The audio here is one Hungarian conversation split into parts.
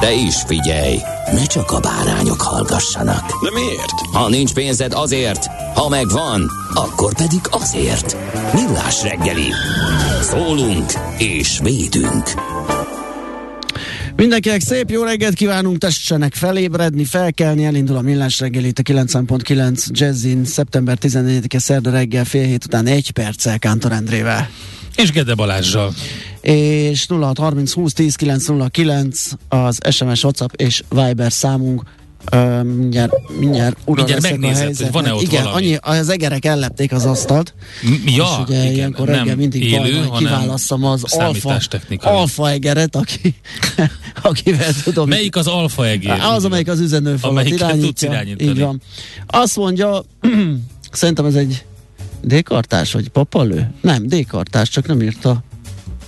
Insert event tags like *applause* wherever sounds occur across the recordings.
De is figyelj, ne csak a bárányok hallgassanak. De miért? Ha nincs pénzed azért, ha megvan, akkor pedig azért. Millás reggeli. Szólunk és védünk. Mindenkinek szép jó reggelt kívánunk, tessenek felébredni, felkelni, elindul a millás reggelét a 9.9 Jazzin, szeptember 14-e szerda reggel fél hét után egy perccel Kántor Endrével. És Gede Balázsral. És 0630 20 10 909 az SMS, WhatsApp és Viber számunk. Uh, mindjárt, mindjárt ura Mindjárt a megnézed, hogy van-e ott Igen, valami. annyi, az egerek ellepték az asztalt. M- ja, és ugye igen, ilyenkor nem reggel mindig élő, baj, kiválasszam az alfa, alfa egeret, aki, *laughs* akivel tudom. Melyik az alfa egér? Az, amelyik az üzenőfalat irányítja. Így van. Azt mondja, *clears throat* szerintem ez egy D-kartás, vagy papalő? Nem, D-kartás, csak nem írta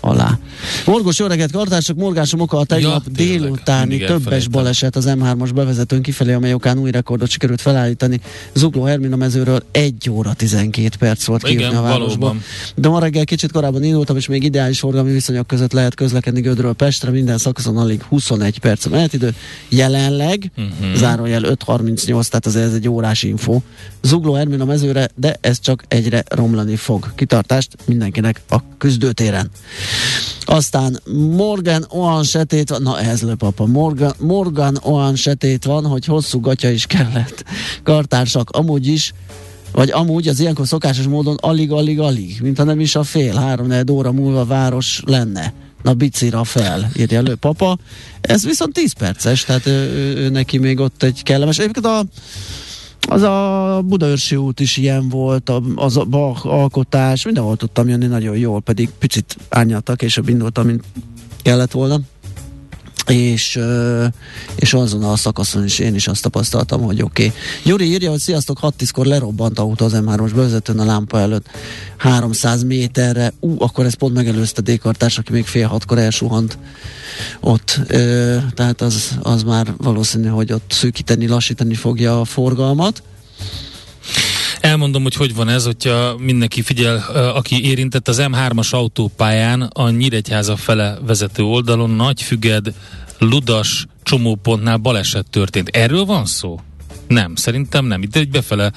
Hola. Morgos jó reggelt, kartások, morgásom oka a tegnap Ja, délutáni többes elfelejtem. baleset az M3-as bevezetőn kifelé, amely okán új rekordot sikerült felállítani. Zugló Hermina mezőről 1 óra 12 perc volt kijutni a városból. valóban. De ma reggel kicsit korábban indultam, és még ideális forgalmi viszonyok között lehet közlekedni Gödről Pestre, minden szakaszon alig 21 perc a menetidő. Jelenleg, uh-huh. zárójel 5.38, tehát ez, ez egy órás info. Zugló Ermin a mezőre, de ez csak egyre romlani fog. Kitartást mindenkinek a küzdőtéren. Aztán Morgan olyan setét van, na ez löpapa, Morgan, Morgan olyan setét van, hogy hosszú gatya is kellett. Kartársak, amúgy is vagy amúgy az ilyenkor szokásos módon alig-alig-alig, mintha nem is a fél, három óra múlva város lenne. Na bicira fel, írja elő papa. Ez viszont 10 perces, tehát ő, ő, ő neki még ott egy kellemes. Egyébként a, az a Budaörsi út is ilyen volt, a, az a Bach alkotás, mindenhol tudtam jönni nagyon jól, pedig picit árnyaltak, később indultam, mint kellett volna és, és azon a szakaszon is én is azt tapasztaltam, hogy oké. Okay. Gyuri írja, hogy sziasztok, 6-10-kor lerobbant autó az M3-os bevezetőn a lámpa előtt 300 méterre. Ú, akkor ez pont megelőzte D-kartárs, aki még fél hatkor elsuhant ott. Ö, tehát az, az már valószínű, hogy ott szűkíteni, lassítani fogja a forgalmat. Elmondom, hogy hogy van ez, hogyha mindenki figyel, aki érintett az M3-as autópályán a Nyíregyháza fele vezető oldalon Nagyfüged, Ludas csomópontnál baleset történt. Erről van szó? Nem, szerintem nem. Itt egy befele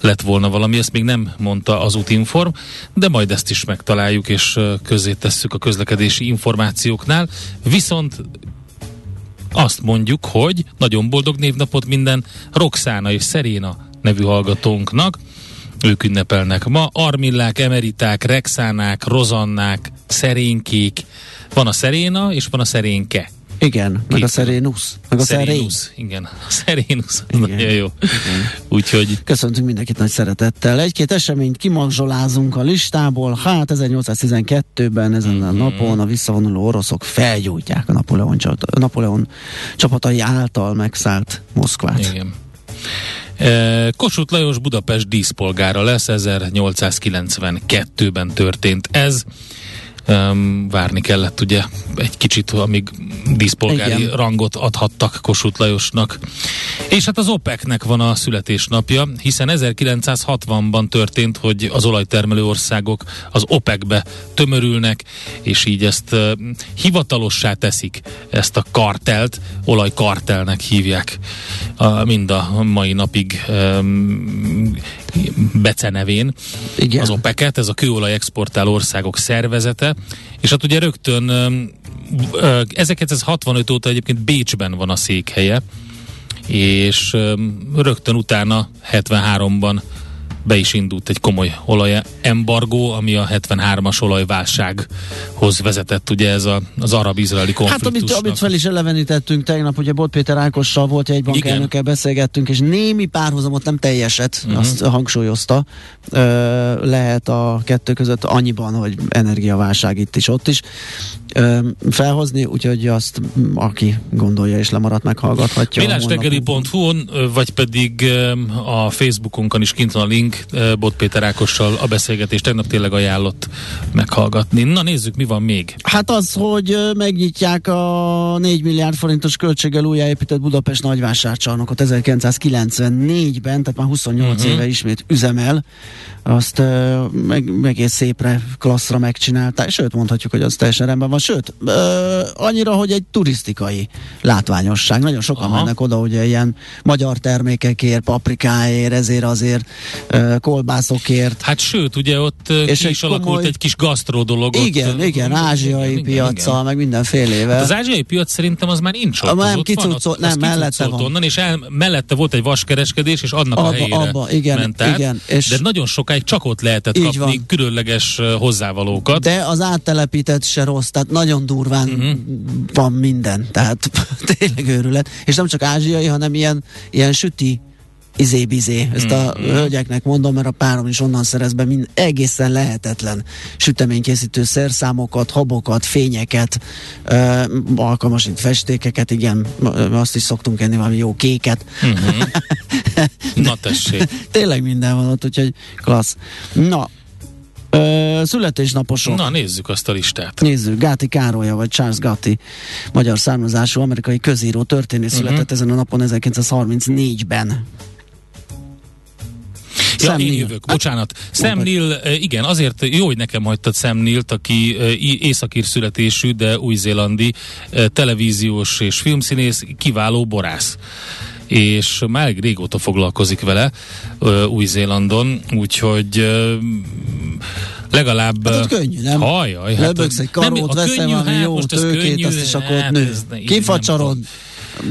lett volna valami, ezt még nem mondta az útinform, de majd ezt is megtaláljuk, és ö, közzé tesszük a közlekedési információknál. Viszont azt mondjuk, hogy nagyon boldog névnapot minden Roxana és Szeréna nevű hallgatónknak. Ők ünnepelnek ma. Armillák, emeriták, Rexánák, Rozannák, Szerénkék. Van a Szeréna, és van a Szerénke. Igen, meg Két a Serenus, meg a Serén. Szerénusz, igen. A Szerénusz, Igen. nagyon jó. Úgyhogy Köszöntünk mindenkit nagy szeretettel. Egy-két eseményt kimagzsolázunk a listából. Hát 1812-ben ezen Mhm. a napon a visszavonuló oroszok felgyújtják a Napóleon, Napóleon csapatai által megszállt Moszkvát. Igen. Kossuth Lajos Budapest díszpolgára lesz, 1892-ben történt ez. Um, várni kellett ugye egy kicsit, amíg díszpolgári Igen. rangot adhattak Kossuth Lajosnak. És hát az OPEC-nek van a születésnapja, hiszen 1960-ban történt, hogy az olajtermelő országok az OPEC-be tömörülnek, és így ezt uh, hivatalossá teszik, ezt a kartelt, olajkartelnek hívják a, mind a mai napig um, becenevén Igen. az OPEC-et, ez a kőolaj exportáló országok szervezete, és hát ugye rögtön öm, ö, 1965 óta egyébként Bécsben van a székhelye, és rögtön utána 73-ban be is indult egy komoly olajembargó, ami a 73-as olajválsághoz vezetett, ugye ez a, az arab-izraeli konfliktus. Hát amit, amit fel is elevenítettünk tegnap, ugye Bot Péter Ákossal volt egy bankelnökkel beszélgettünk, és némi párhuzamot nem teljeset, uh-huh. azt hangsúlyozta, ö, lehet a kettő között annyiban, hogy energiaválság itt is, ott is ö, felhozni, úgyhogy azt aki gondolja és lemaradt, meghallgathatja. Millástegeli.hu-on, vagy pedig a Facebookunkon is kint van a link, Bot Péter Ákossal a beszélgetést tegnap tényleg ajánlott meghallgatni. Na nézzük, mi van még. Hát az, hogy megnyitják a 4 milliárd forintos költséggel újjáépített Budapest nagyvásárcsarnokot 1994-ben, tehát már 28 uh-huh. éve ismét üzemel, azt meg, egész szépre, klasszra megcsinálta, és sőt mondhatjuk, hogy az teljesen rendben van, sőt, ö, annyira, hogy egy turisztikai látványosság. Nagyon sokan Aha. mennek oda, ugye ilyen magyar termékekért, paprikáért, ezért azért ö, kolbászokért. Hát sőt, ugye ott és ki is komoly... alakult egy kis gasztró dolog. Igen, ott, igen, ázsiai igen, piacsal, igen. meg mindenfélével. Hát az ázsiai piac szerintem az már nincs ott. Nem, kicucol, nem, mellette van. Onnan, és el, mellette volt egy vaskereskedés, és annak abba, a helyére abba, igen, ment át, igen, és de nagyon sokáig csak ott lehetett kapni van. különleges hozzávalókat. De az áttelepített se rossz, tehát nagyon durván uh-huh. van minden, tehát *laughs* tényleg őrület. És nem csak ázsiai, hanem ilyen, ilyen süti izé-bizé. Ezt a mm-hmm. hölgyeknek mondom, mert a párom is onnan szerez be mind egészen lehetetlen süteménykészítő szerszámokat, habokat, fényeket, uh, alkalmasint festékeket, igen, azt is szoktunk enni valami jó kéket. Mm-hmm. Na tessék. *laughs* Tényleg minden van ott, úgyhogy klassz. Na, Ö, születésnaposok. Na, nézzük azt a listát. Nézzük, Gáti Károlya, vagy Charles Gatti, magyar származású amerikai közíró történész uh-huh. született ezen a napon 1934-ben. Ja, én jövök, bocsánat. Sam Neill, igen, azért jó, hogy nekem hagytad Sam Neill-t, aki északír születésű, de új-zélandi televíziós és filmszínész, kiváló borász és már régóta foglalkozik vele Új-Zélandon, úgyhogy legalább... Hát könnyű, nem? Hajaj, hát Leböksz egy karót, veszel valami hát, jó tőkét, könnyű, azt is akkor hát, nő. Kifacsarod,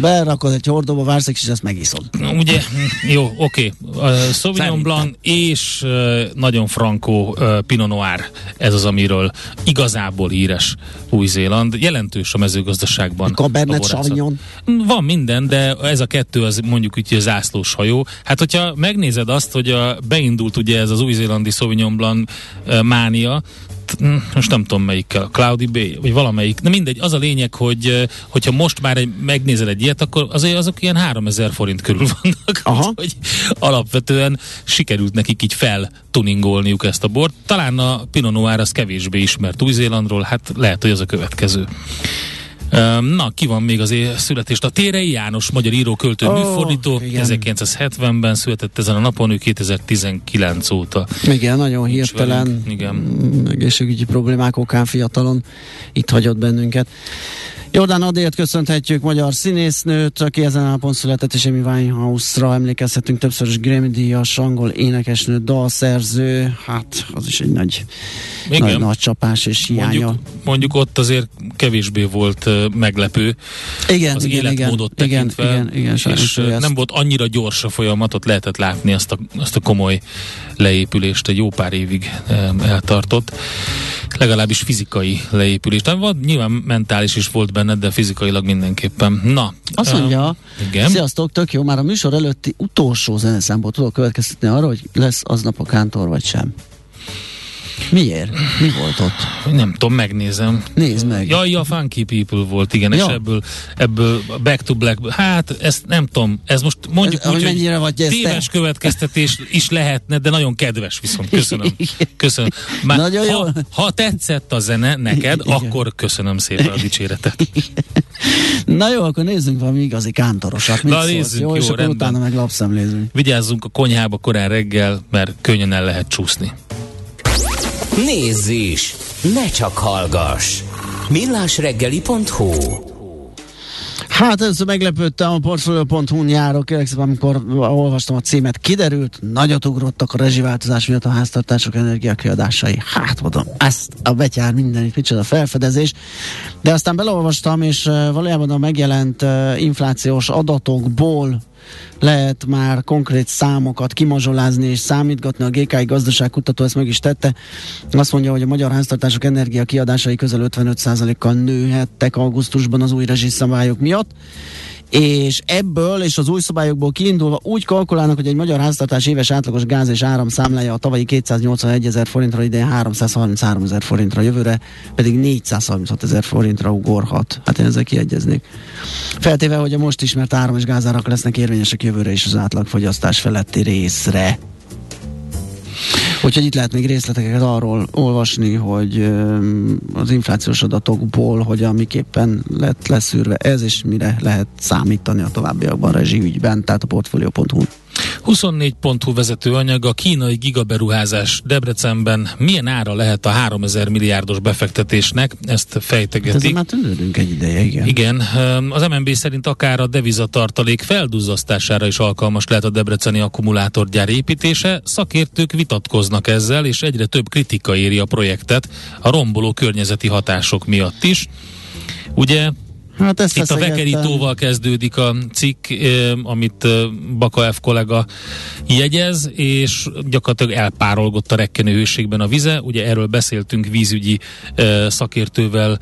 berakod egy hordóba, vársz és ezt megiszod. Ugye, jó, oké. Okay. Uh, Sauvignon Blanc és uh, nagyon frankó uh, Pinot Noir, ez az, amiről igazából híres Új-Zéland. Jelentős a mezőgazdaságban. A Cabernet Sauvignon? Van minden, de ez a kettő az mondjuk úgy a zászlós hajó. Hát, hogyha megnézed azt, hogy a, beindult ugye ez az új-zélandi Sauvignon Blanc uh, mánia, Hm, most nem tudom melyikkel, a Cloudy Bay, vagy valamelyik. Na mindegy, az a lényeg, hogy hogyha most már egy, megnézel egy ilyet, akkor azért azok ilyen 3000 forint körül *laughs* vannak. Aha. Hogy alapvetően sikerült nekik így feltuningolniuk ezt a bort. Talán a Pinot Noir az kevésbé ismert Új-Zélandról, hát lehet, hogy az a következő. Na, ki van még az születést? A Térei János, magyar író, költő, oh, műfordító, 1970-ben született ezen a napon, ő 2019 óta. Igen, nagyon hirtelen, igen. egészségügyi problémák okán fiatalon itt hagyott bennünket. Jordán Adélt köszönhetjük, magyar színésznőt, aki ezen a napon született, és Amy Winehouse-ra emlékezhetünk, többszörös Grammy-díjas, angol énekesnő, dalszerző, hát az is egy nagy, Igen. nagy, nagy csapás és hiánya. Mondjuk, mondjuk ott azért kevésbé volt uh, meglepő igen, az igen, életmódot igen, tekintve, igen, igen, igen, és nem ezt... volt annyira gyors a folyamatot, lehetett látni azt a, azt a komoly leépülést, egy jó pár évig um, eltartott legalábbis fizikai leépülés. Tehát van, nyilván mentális is volt benne, de fizikailag mindenképpen. Na. Azt mondja, uh, igen. sziasztok, tök jó, már a műsor előtti utolsó zeneszámból tudok következtetni arra, hogy lesz aznap a kántor vagy sem. Miért? Mi volt ott? Nem tudom, megnézem. Nézd meg. Jaj, a Funky People volt, igen, ja. és ebből, ebből Back to Black, hát ezt nem tudom, ez most mondjuk ez, úgy, hogy, hogy vagy téves te? következtetés is lehetne, de nagyon kedves viszont, köszönöm. *laughs* köszönöm. Már, nagyon jó. Ha, ha tetszett a zene neked, igen. akkor köszönöm szépen a dicséretet. Na jó, akkor nézzünk valami igazi kántorosat. Mit Na nézzünk, jó, jó, és akkor utána meg lapszemlézünk. Vigyázzunk a konyhába korán reggel, mert könnyen el lehet csúszni. Nézz is! Ne csak hallgass! millásreggeli.hu Hát először meglepődtem a Portfolio.hu-n járó, kérlek szépen, amikor olvastam a címet, kiderült, nagyot ugrottak a rezsiváltozás miatt a háztartások energiakiadásai. Hát mondom, ezt a betyár mindenit, micsoda felfedezés. De aztán belolvastam, és valójában a megjelent inflációs adatokból lehet már konkrét számokat kimazsolázni és számítgatni. A GKI gazdaságkutató ezt meg is tette. Azt mondja, hogy a magyar háztartások energia kiadásai közel 55%-kal nőhettek augusztusban az új rezsiszabályok miatt és ebből és az új szabályokból kiindulva úgy kalkulálnak, hogy egy magyar háztartás éves átlagos gáz és áram számlája a tavalyi 281 ezer forintra, idén 333 ezer forintra, jövőre pedig 436 ezer forintra ugorhat. Hát én ezzel kiegyeznék. Feltéve, hogy a most ismert áram és gázárak lesznek érvényesek jövőre is az átlagfogyasztás feletti részre. Úgyhogy itt lehet még részleteket arról olvasni, hogy az inflációs adatokból hogyan miképpen lett leszűrve ez, és mire lehet számítani a továbbiakban rezsiügyben, tehát a portfolio.hu. 24.hu vezető anyag a kínai gigaberuházás Debrecenben milyen ára lehet a 3000 milliárdos befektetésnek, ezt fejtegetik. Hát már tűnődünk egy ideje, igen. Igen, az MNB szerint akár a devizatartalék felduzzasztására is alkalmas lehet a debreceni akkumulátorgyár építése. Szakértők vitatkoznak ezzel, és egyre több kritika éri a projektet a romboló környezeti hatások miatt is. Ugye Hát ezt Itt a vekerítóval kezdődik a cikk, amit Baka F. kollega jegyez, és gyakorlatilag elpárolgott a rekkenő hőségben a vize. Ugye erről beszéltünk vízügyi szakértővel,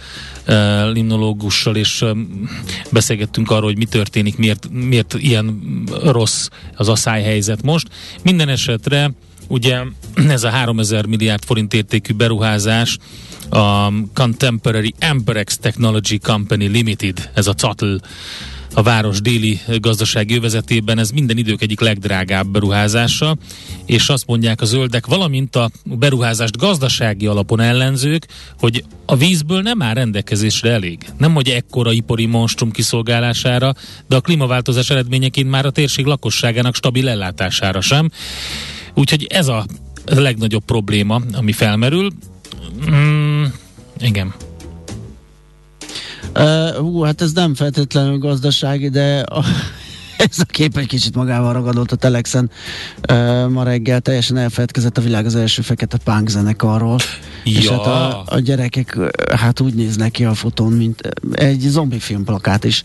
limnológussal, és beszélgettünk arról, hogy mi történik, miért, miért ilyen rossz az asszályhelyzet most. Minden esetre ugye ez a 3000 milliárd forint értékű beruházás a Contemporary Amperex Technology Company Limited, ez a CATL, a város déli gazdasági övezetében, ez minden idők egyik legdrágább beruházása, és azt mondják a zöldek, valamint a beruházást gazdasági alapon ellenzők, hogy a vízből nem áll rendelkezésre elég. Nem hogy ekkora ipari monstrum kiszolgálására, de a klímaváltozás eredményeként már a térség lakosságának stabil ellátására sem. Úgyhogy ez a legnagyobb probléma, ami felmerül. Mm, igen. Uh, hú, hát ez nem feltétlenül gazdasági, de a, *laughs* ez a kép egy kicsit magával ragadott a Telexen. Uh, ma reggel teljesen elfeledkezett a világ az első fekete punk zenekarról. Ja. És hát a, a gyerekek hát úgy néznek ki a fotón, mint egy zombi filmplakát is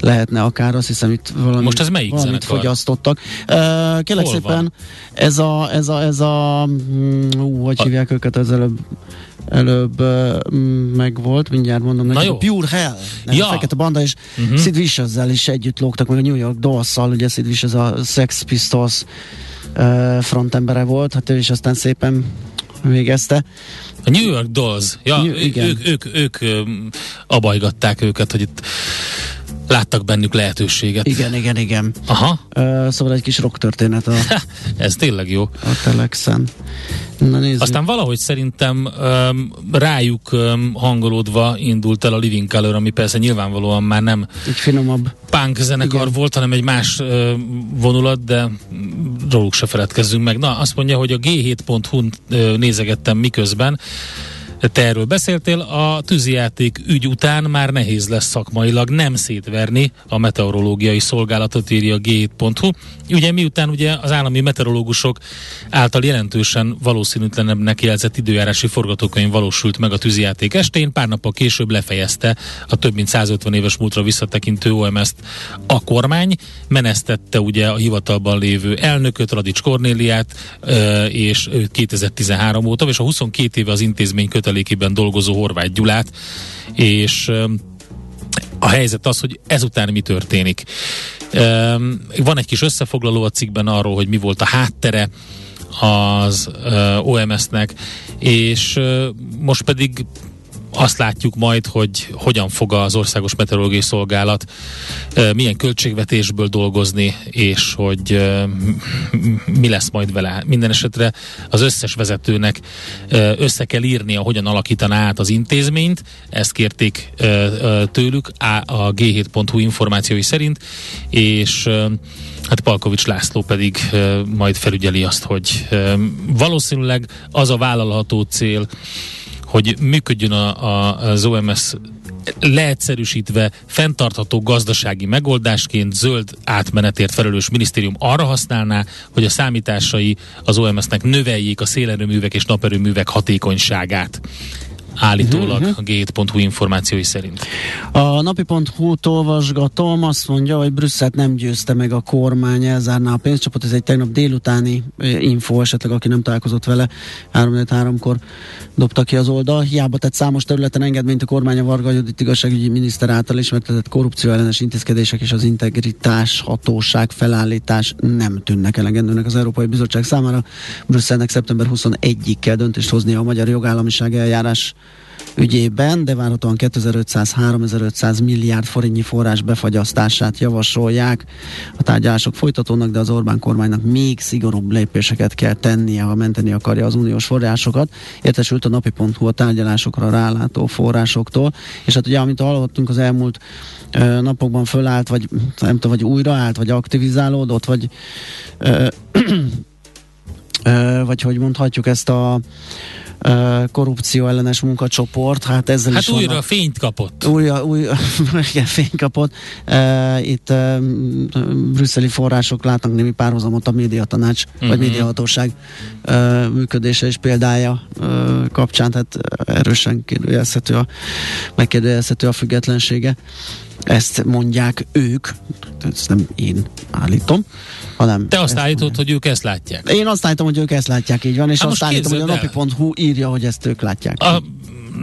lehetne akár, azt hiszem itt valami, Most ez melyik valamit zenekar? fogyasztottak. Uh, kérlek Hol szépen, van? ez a, ez a, ez a, uh, hogy a... hívják őket az előbb? Előbb uh, megvolt, mindjárt mondom jó. Pure Hell, nem, ja. Fekete Banda, és uh-huh. Sid vicious is együtt lógtak, meg a New York Dolls-szal, ugye Sid Vicious a Sex Pistols uh, frontembere volt, hát ő is aztán szépen végezte. A New York Dolls, ja, New, igen. ők, ők, ők, ők abajgatták őket, hogy itt láttak bennük lehetőséget. Igen, igen, igen. Aha. Uh, szóval egy kis rock történet a... *laughs* Ez tényleg jó. A Telexen. Na nézzük. Aztán valahogy szerintem um, rájuk um, hangolódva indult el a Living Color, ami persze nyilvánvalóan már nem egy finomabb punk zenekar Igen. volt, hanem egy más uh, vonulat, de róluk se feledkezzünk meg. Na, azt mondja, hogy a g7.hu-n uh, nézegettem miközben, te erről beszéltél, a tűzijáték ügy után már nehéz lesz szakmailag nem szétverni a meteorológiai szolgálatot, írja g7.hu. Ugye miután ugye az állami meteorológusok által jelentősen valószínűtlenebbnek jelzett időjárási forgatókönyv valósult meg a tűzijáték estén, pár nappal később lefejezte a több mint 150 éves múltra visszatekintő OMS-t a kormány, menesztette ugye a hivatalban lévő elnököt, Radics Kornéliát, és 2013 óta, és a 22 éve az intézmény köte kötelékében dolgozó Horváth Gyulát, és a helyzet az, hogy ezután mi történik. Van egy kis összefoglaló a cikkben arról, hogy mi volt a háttere az OMS-nek, és most pedig azt látjuk majd, hogy hogyan fog az Országos Meteorológiai Szolgálat milyen költségvetésből dolgozni, és hogy mi lesz majd vele. Minden esetre az összes vezetőnek össze kell írnia, hogyan alakítaná át az intézményt, ezt kérték tőlük a G7.hu információi szerint, és Hát Palkovics László pedig majd felügyeli azt, hogy valószínűleg az a vállalható cél, hogy működjön a, a, az OMS leegyszerűsítve fenntartható gazdasági megoldásként zöld átmenetért felelős minisztérium arra használná, hogy a számításai az OMS-nek növeljék a szélerőművek és naperőművek hatékonyságát állítólag a g7.hu információi szerint. A napi.hu-t olvasgatom, azt mondja, hogy Brüsszelt nem győzte meg a kormány, elzárná a pénzcsapot, ez egy tegnap délutáni info, esetleg aki nem találkozott vele, 3-3-kor dobta ki az oldal. Hiába tett számos területen engedményt a kormány a Varga Judit igazságügyi miniszter által ismertetett korrupció ellenes intézkedések és az integritás hatóság felállítás nem tűnnek elegendőnek az Európai Bizottság számára. Brüsszelnek szeptember 21-ig kell döntést hoznia a magyar jogállamiság eljárás ügyében, de várhatóan 2500-3500 milliárd forintnyi forrás befagyasztását javasolják. A tárgyalások folytatódnak, de az Orbán kormánynak még szigorúbb lépéseket kell tennie, ha menteni akarja az uniós forrásokat. Értesült a napi.hu a tárgyalásokra rálátó forrásoktól, és hát ugye, amit hallottunk az elmúlt ö, napokban fölállt, vagy nem tudom, vagy újraállt, vagy aktivizálódott, vagy ö, vagy hogy mondhatjuk ezt a korrupció ellenes munkacsoport, hát ezzel hát is újra vannak, fényt kapott. újra, új, *laughs* igen, fényt kapott. Itt brüsszeli források látnak némi párhuzamot a médiatanács, uh-huh. vagy médiahatóság uh, működése és példája kapcsán, tehát erősen kérdőjelezhető a, megkérdőjelezhető a függetlensége. Ezt mondják ők, ezt nem én állítom, hanem... Te azt állítod, hogy ők ezt látják. Én azt állítom, hogy ők ezt látják, így van, és Hát azt állítom, hogy a napi.hu írja, hogy ezt ők látják. A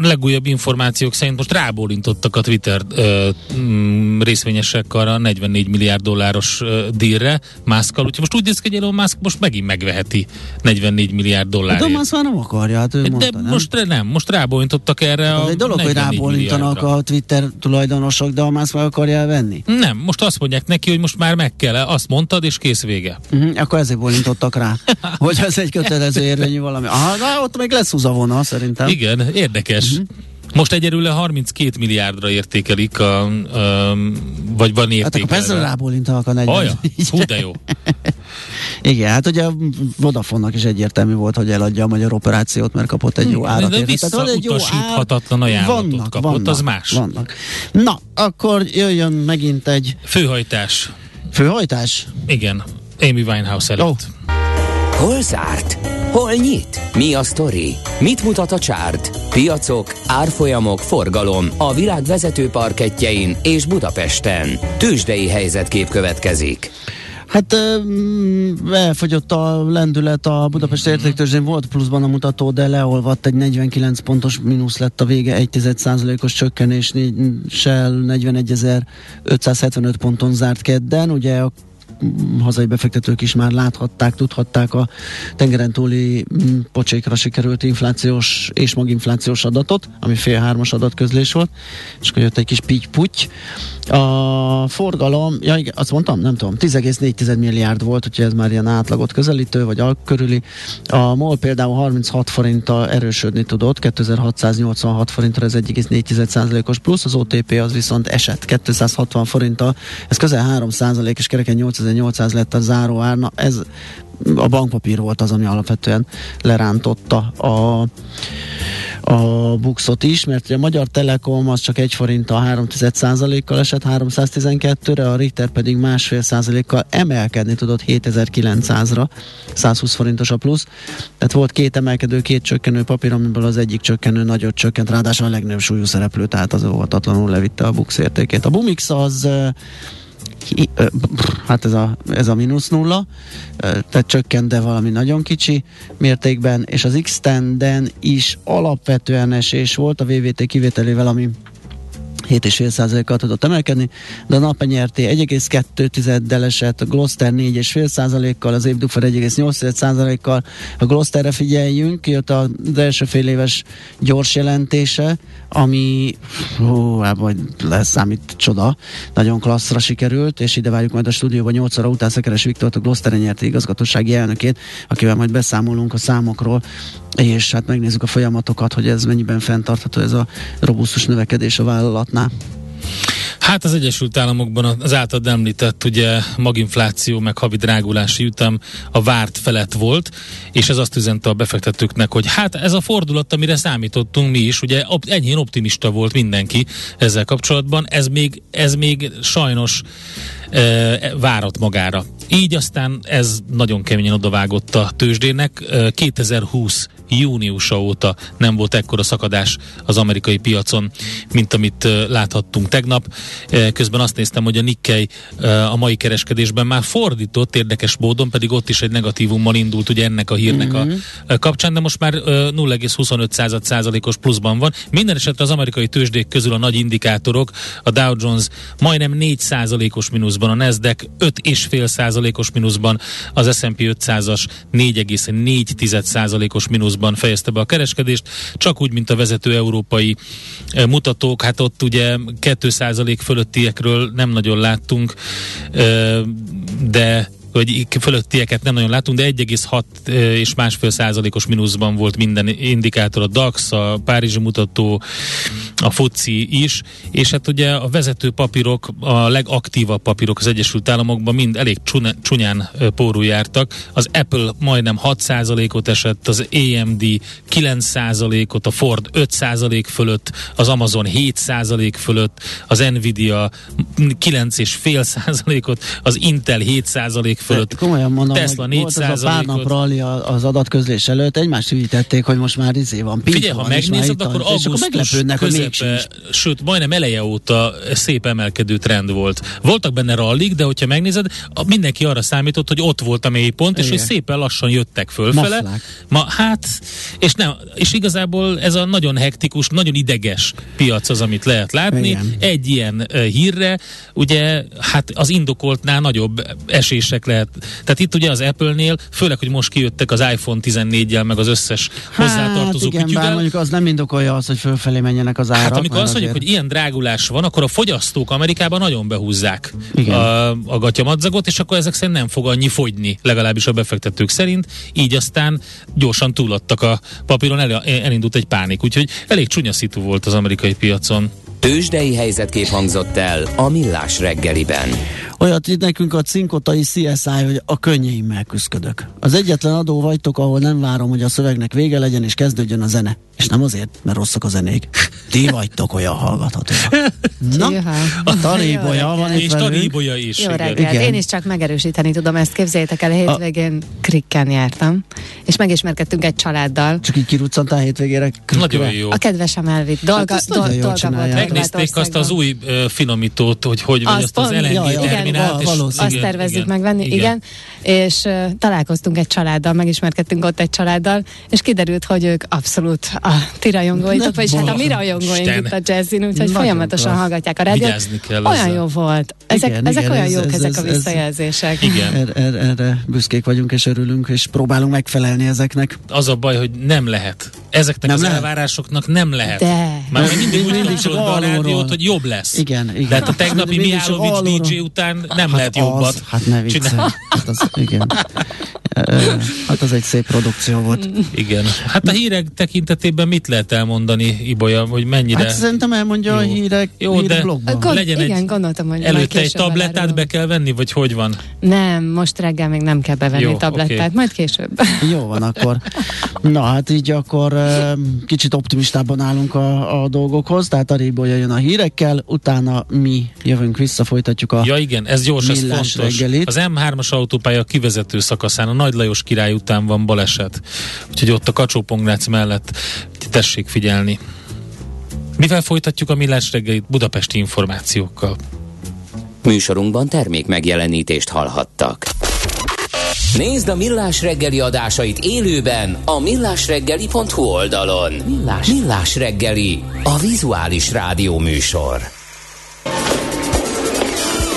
legújabb információk szerint most rábólintottak a Twitter ö, mm, részvényesek arra a 44 milliárd dolláros ö, dílre Muskkal, úgyhogy most úgy néz ki, hogy Elon Musk most megint megveheti 44 milliárd De dollárért. azt már nem akarja, hát ő De mondta, nem? most nem, most rábólintottak erre a Az egy dolog, hogy 44 rábólintanak milliárdra. a Twitter tulajdonosok, de a más meg akarja elvenni. Nem, most azt mondják neki, hogy most már meg kell, azt mondtad, és kész vége. Uh-huh, akkor ezért bólintottak rá, *laughs* hogy ez egy kötelező érvényű valami. Aha, ott még lesz húzavona, szerintem. Igen, érdekes. Mhm. Most egyelőre 32 milliárdra értékelik, a, a, vagy van Hát akkor persze értékelve. rábólintanak a 40. Aja, hú de jó. Igen, hát ugye Vodafone-nak is egyértelmű volt, hogy eladja a magyar operációt, mert kapott egy jó Hmm, árat. de visszautasíthatatlan ajánlatot vannak, kapott, vannak, az más. Vannak. Na, akkor jöjjön megint egy Főhajtás. főhajtás. Igen. Amy Winehouse előtt. Ó. Hol zárt? Hol nyit? Mi a sztori? Mit mutat a csárt? Piacok, árfolyamok, forgalom a világ vezető parketjein és Budapesten. Tősdei helyzetkép következik. Hát um, elfogyott a lendület a Budapest Mhm. értéktőzsén, volt pluszban a mutató, de leolvadt egy 49 pontos mínusz lett a vége, 1 os csökkenéssel 41.575 ponton zárt kedden, ugye a mm, hazai befektetők is már láthatták, tudhatták a tengeren túli mm, pocsékra sikerült inflációs és maginflációs adatot, ami fél hármas adatközlés volt, és akkor jött egy kis pitty A forgalom, ja igen, azt mondtam, nem tudom, 10,4 milliárd volt, úgyhogy ez már ilyen átlagot közelítő, vagy alkörüli. A MOL például 36 forinttal erősödni tudott, 2686 forintra, ez 1,4%-os plusz, az OTP az viszont esett 260 forinttal, ez közel 3 és kereken 8800 lett a záró ár, na ez a bankpapír volt az, ami alapvetően lerántotta a, a buxot is, mert a Magyar Telekom az csak egy forinttal 3% kal esett 312-re, a Ritter pedig másfél százalékkal emelkedni tudott 7900-ra, 120 forintos a plusz. Tehát volt két emelkedő, két csökkenő papír, amiből az egyik csökkenő nagyot csökkent, ráadásul a legnagyobb súlyú szereplő, tehát az óvatatlanul levitte a bux értékét. A Bumix az hát ez a, ez a mínusz nulla, tehát csökkent, de valami nagyon kicsi mértékben, és az x is alapvetően esés volt a VVT kivételével, ami 7,5%-kal tudott emelkedni, de a napenyerté 1,2-del esett, a Gloster 4,5%-kal, az Évdufer 1,8%-kal. A Glosterre figyeljünk, jött az első fél éves gyors jelentése, ami hú, hát majd lesz számít csoda, nagyon klasszra sikerült, és ide várjuk majd a stúdióban 8 óra után Szekeres Viktor, a Gloster nyerti igazgatósági elnökét, akivel majd beszámolunk a számokról, és hát megnézzük a folyamatokat, hogy ez mennyiben fenntartható ez a robusztus növekedés a vállalatnál. Hát az Egyesült Államokban az általad említett ugye maginfláció meg havi drágulási ütem a várt felett volt, és ez azt üzente a befektetőknek, hogy hát ez a fordulat, amire számítottunk mi is, ugye op- enyhén optimista volt mindenki ezzel kapcsolatban, ez még, ez még sajnos e, várat magára. Így aztán ez nagyon keményen odavágott a tőzsdének. E, 2020 júniusa óta nem volt ekkora szakadás az amerikai piacon, mint amit e, láthattunk tegnap. E, közben azt néztem, hogy a Nikkei e, a mai kereskedésben már fordított érdekes módon, pedig ott is egy negatívummal indult ugye ennek a hírnek mm-hmm. a kapcsán, de most már e, 0,25 százalékos pluszban van. Minden esetre az amerikai tőzsdék közül a nagy indikátorok, a Dow Jones majdnem 4 százalékos mínuszban, a Nasdaq 5,5 százalékos mínuszban, az S&P 500-as 4,4 százalékos mínuszban fejezte be a kereskedést, csak úgy, mint a vezető európai mutatók, hát ott ugye 2 százalék fölöttiekről nem nagyon láttunk, de hogy fölöttieket nem nagyon látunk, de 1,6 és másfél százalékos mínuszban volt minden indikátor, a DAX, a Párizsi mutató, a FUCI is, és hát ugye a vezető papírok, a legaktívabb papírok az Egyesült Államokban mind elég csúnyán pórul jártak. Az Apple majdnem 6 százalékot esett, az AMD 9 százalékot, a Ford 5 százalék fölött, az Amazon 7 százalék fölött, az Nvidia 9,5 százalékot, az Intel 7 százalék fölött. De komolyan mondom, Tesla 4 volt az a pár nap rally az adatközlés előtt, egymást hűítették, hogy most már izé van. Figyelj, ha megnézed, akkor augusztus közepe, sőt, majdnem eleje óta szép emelkedő trend volt. Voltak benne rallik, de hogyha megnézed, mindenki arra számított, hogy ott volt a mélypont, és hogy szépen lassan jöttek fölfele. Maflák. Ma hát, és nem, és igazából ez a nagyon hektikus, nagyon ideges piac az, amit lehet látni. Igen. Egy ilyen hírre, ugye, hát az indokoltnál nagyobb esések lehet. Tehát itt ugye az Apple-nél, főleg, hogy most kijöttek az iPhone 14-jel, meg az összes hát, hozzátartozó igen, bár mondjuk az nem indokolja azt, hogy fölfelé menjenek az árak. Hát amikor azt mondjuk, hogy ilyen drágulás van, akkor a fogyasztók Amerikában nagyon behúzzák igen. a, a gatyamadzagot, és akkor ezek szerint nem fog annyi fogyni, legalábbis a befektetők szerint. Így aztán gyorsan túladtak a papíron, el, elindult egy pánik. Úgyhogy elég csúnya szitu volt az amerikai piacon. Tőzsdei helyzetkép hangzott el a Millás reggeliben. Olyat itt nekünk a cinkotai CSI, hogy a könnyeimmel küzdök. Az egyetlen adó vagytok, ahol nem várom, hogy a szövegnek vége legyen és kezdődjön a zene. És nem azért, mert rosszak a zenék. Ti vagytok olyan hallgathatóak. Na, a Taríbolya van itt És Taríbolya is. Jó reggelt. Igen. Én is csak megerősíteni tudom ezt. Képzeljétek el, a hétvégén krikken jártam, és megismerkedtünk egy családdal. Csak így kiruccantál hétvégére? Krikkre? Nagyon jó. A kedvesem elvitt. Dolga, hát do, dolga volt. Megnézték azt az új uh, finomítót, hogy hogy vagy azt, azt az LNG terminált. Azt tervezzük megvenni, igen. igen. És uh, találkoztunk egy családdal, megismerkedtünk ott egy családdal, és kiderült, hogy ők abszolút a ti rajongóitok, vagyis hát a mi rajongóink itt a jazzin, úgyhogy Nagyon folyamatosan klassz. hallgatják a rádiót. Olyan jó volt. Ezek, igen, ezek igen, olyan ez, jók, ez, ezek ez, a visszajelzések. Igen. Er, er, erre büszkék vagyunk és örülünk, és próbálunk megfelelni ezeknek. Az a baj, hogy nem lehet. Ezeknek nem az lehet. elvárásoknak nem lehet. De. Már mindig úgy kapcsolod be a rádiót, hogy jobb lesz. Igen, igen. De hát a tegnapi Mihálovics DJ után nem hát lehet jobbat. Hát ne viccelj. Hát az, igen. *laughs* Hát az egy szép produkció volt. Igen. Hát a hírek tekintetében mit lehet elmondani, Ibolya, hogy mennyire... Hát szerintem elmondja jó. a hírek Jó, de Gond, legyen igen, egy, gondoltam, hogy előtte egy tablettát be kell venni, vagy hogy van? Nem, most reggel még nem kell bevenni jó, tablettát, okay. majd később. *laughs* Jó van akkor. Na hát így akkor kicsit optimistában állunk a, a dolgokhoz, tehát a Ibolya jön a hírekkel, utána mi jövünk vissza, folytatjuk a Ja igen, ez gyors, ez fontos. Reggelit. Az M3-as autópálya kivezető szakaszán, a Nagy Lajos király után van baleset. Úgyhogy ott a kacsó mellett tessék figyelni. Mivel folytatjuk a millás reggelit budapesti információkkal? Műsorunkban termék megjelenítést hallhattak. Nézd a Millás reggeli adásait élőben a millásreggeli.hu oldalon. Millás, millás reggeli, a vizuális rádió műsor.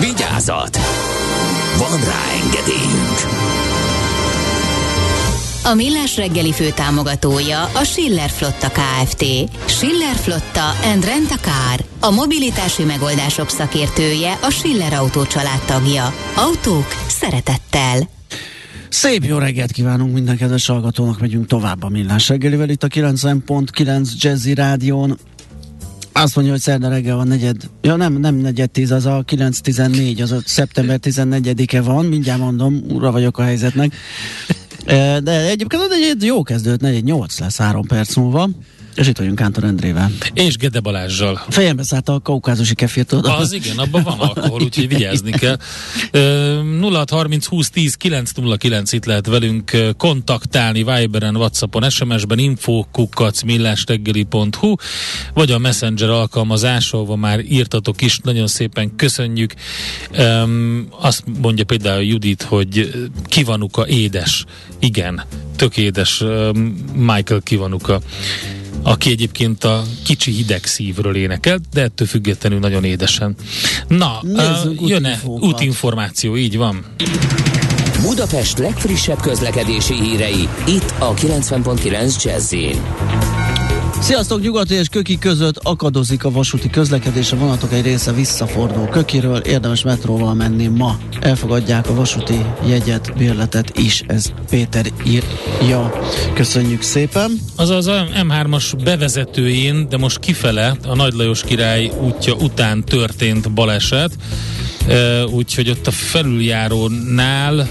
Vigyázat! Van rá engedélyünk! A Millás reggeli fő támogatója a Schiller Flotta KFT. Schiller Flotta and Rent a Car. A mobilitási megoldások szakértője a Schiller Autó tagja. Autók szeretettel. Szép jó reggelt kívánunk minden kedves hallgatónak, megyünk tovább a Millás reggelivel itt a 90.9 Jazzy Rádión. Azt mondja, hogy szerda reggel van negyed, ja nem, nem negyed tíz, az a 9-14, az a szeptember 14-e van, mindjárt mondom, ura vagyok a helyzetnek. *laughs* De egyébként egy jó kezdőt, negyed 8 lesz három perc múlva. És itt vagyunk Kántor Endrével. És Gede Balázsjal. Fejembe szállt a kaukázusi kefir, Az igen, abban van alkohol, úgyhogy vigyázni kell. 0630 20 10 909 itt lehet velünk kontaktálni Viberen, Whatsappon, SMS-ben info.kukac millásreggeli.hu vagy a Messenger alkalmazás, ahol már írtatok is, nagyon szépen köszönjük. Um, azt mondja például Judit, hogy Kivanuka édes. Igen, tök édes Michael Kivanuka aki egyébként a kicsi hideg szívről énekelt, de ettől függetlenül nagyon édesen. Na, uh, jön-e útinformáció, így van. Budapest legfrissebb közlekedési hírei, itt a 90.9 jazz Sziasztok! Nyugati és Köki között akadozik a vasúti közlekedés, a vonatok egy része visszafordul Kökiről, érdemes metróval menni ma. Elfogadják a vasúti jegyet, bérletet is, ez Péter írja. Köszönjük szépen! Azaz a M3-as bevezetőjén, de most kifele, a Nagy Lajos király útja után történt baleset, úgyhogy ott a felüljárónál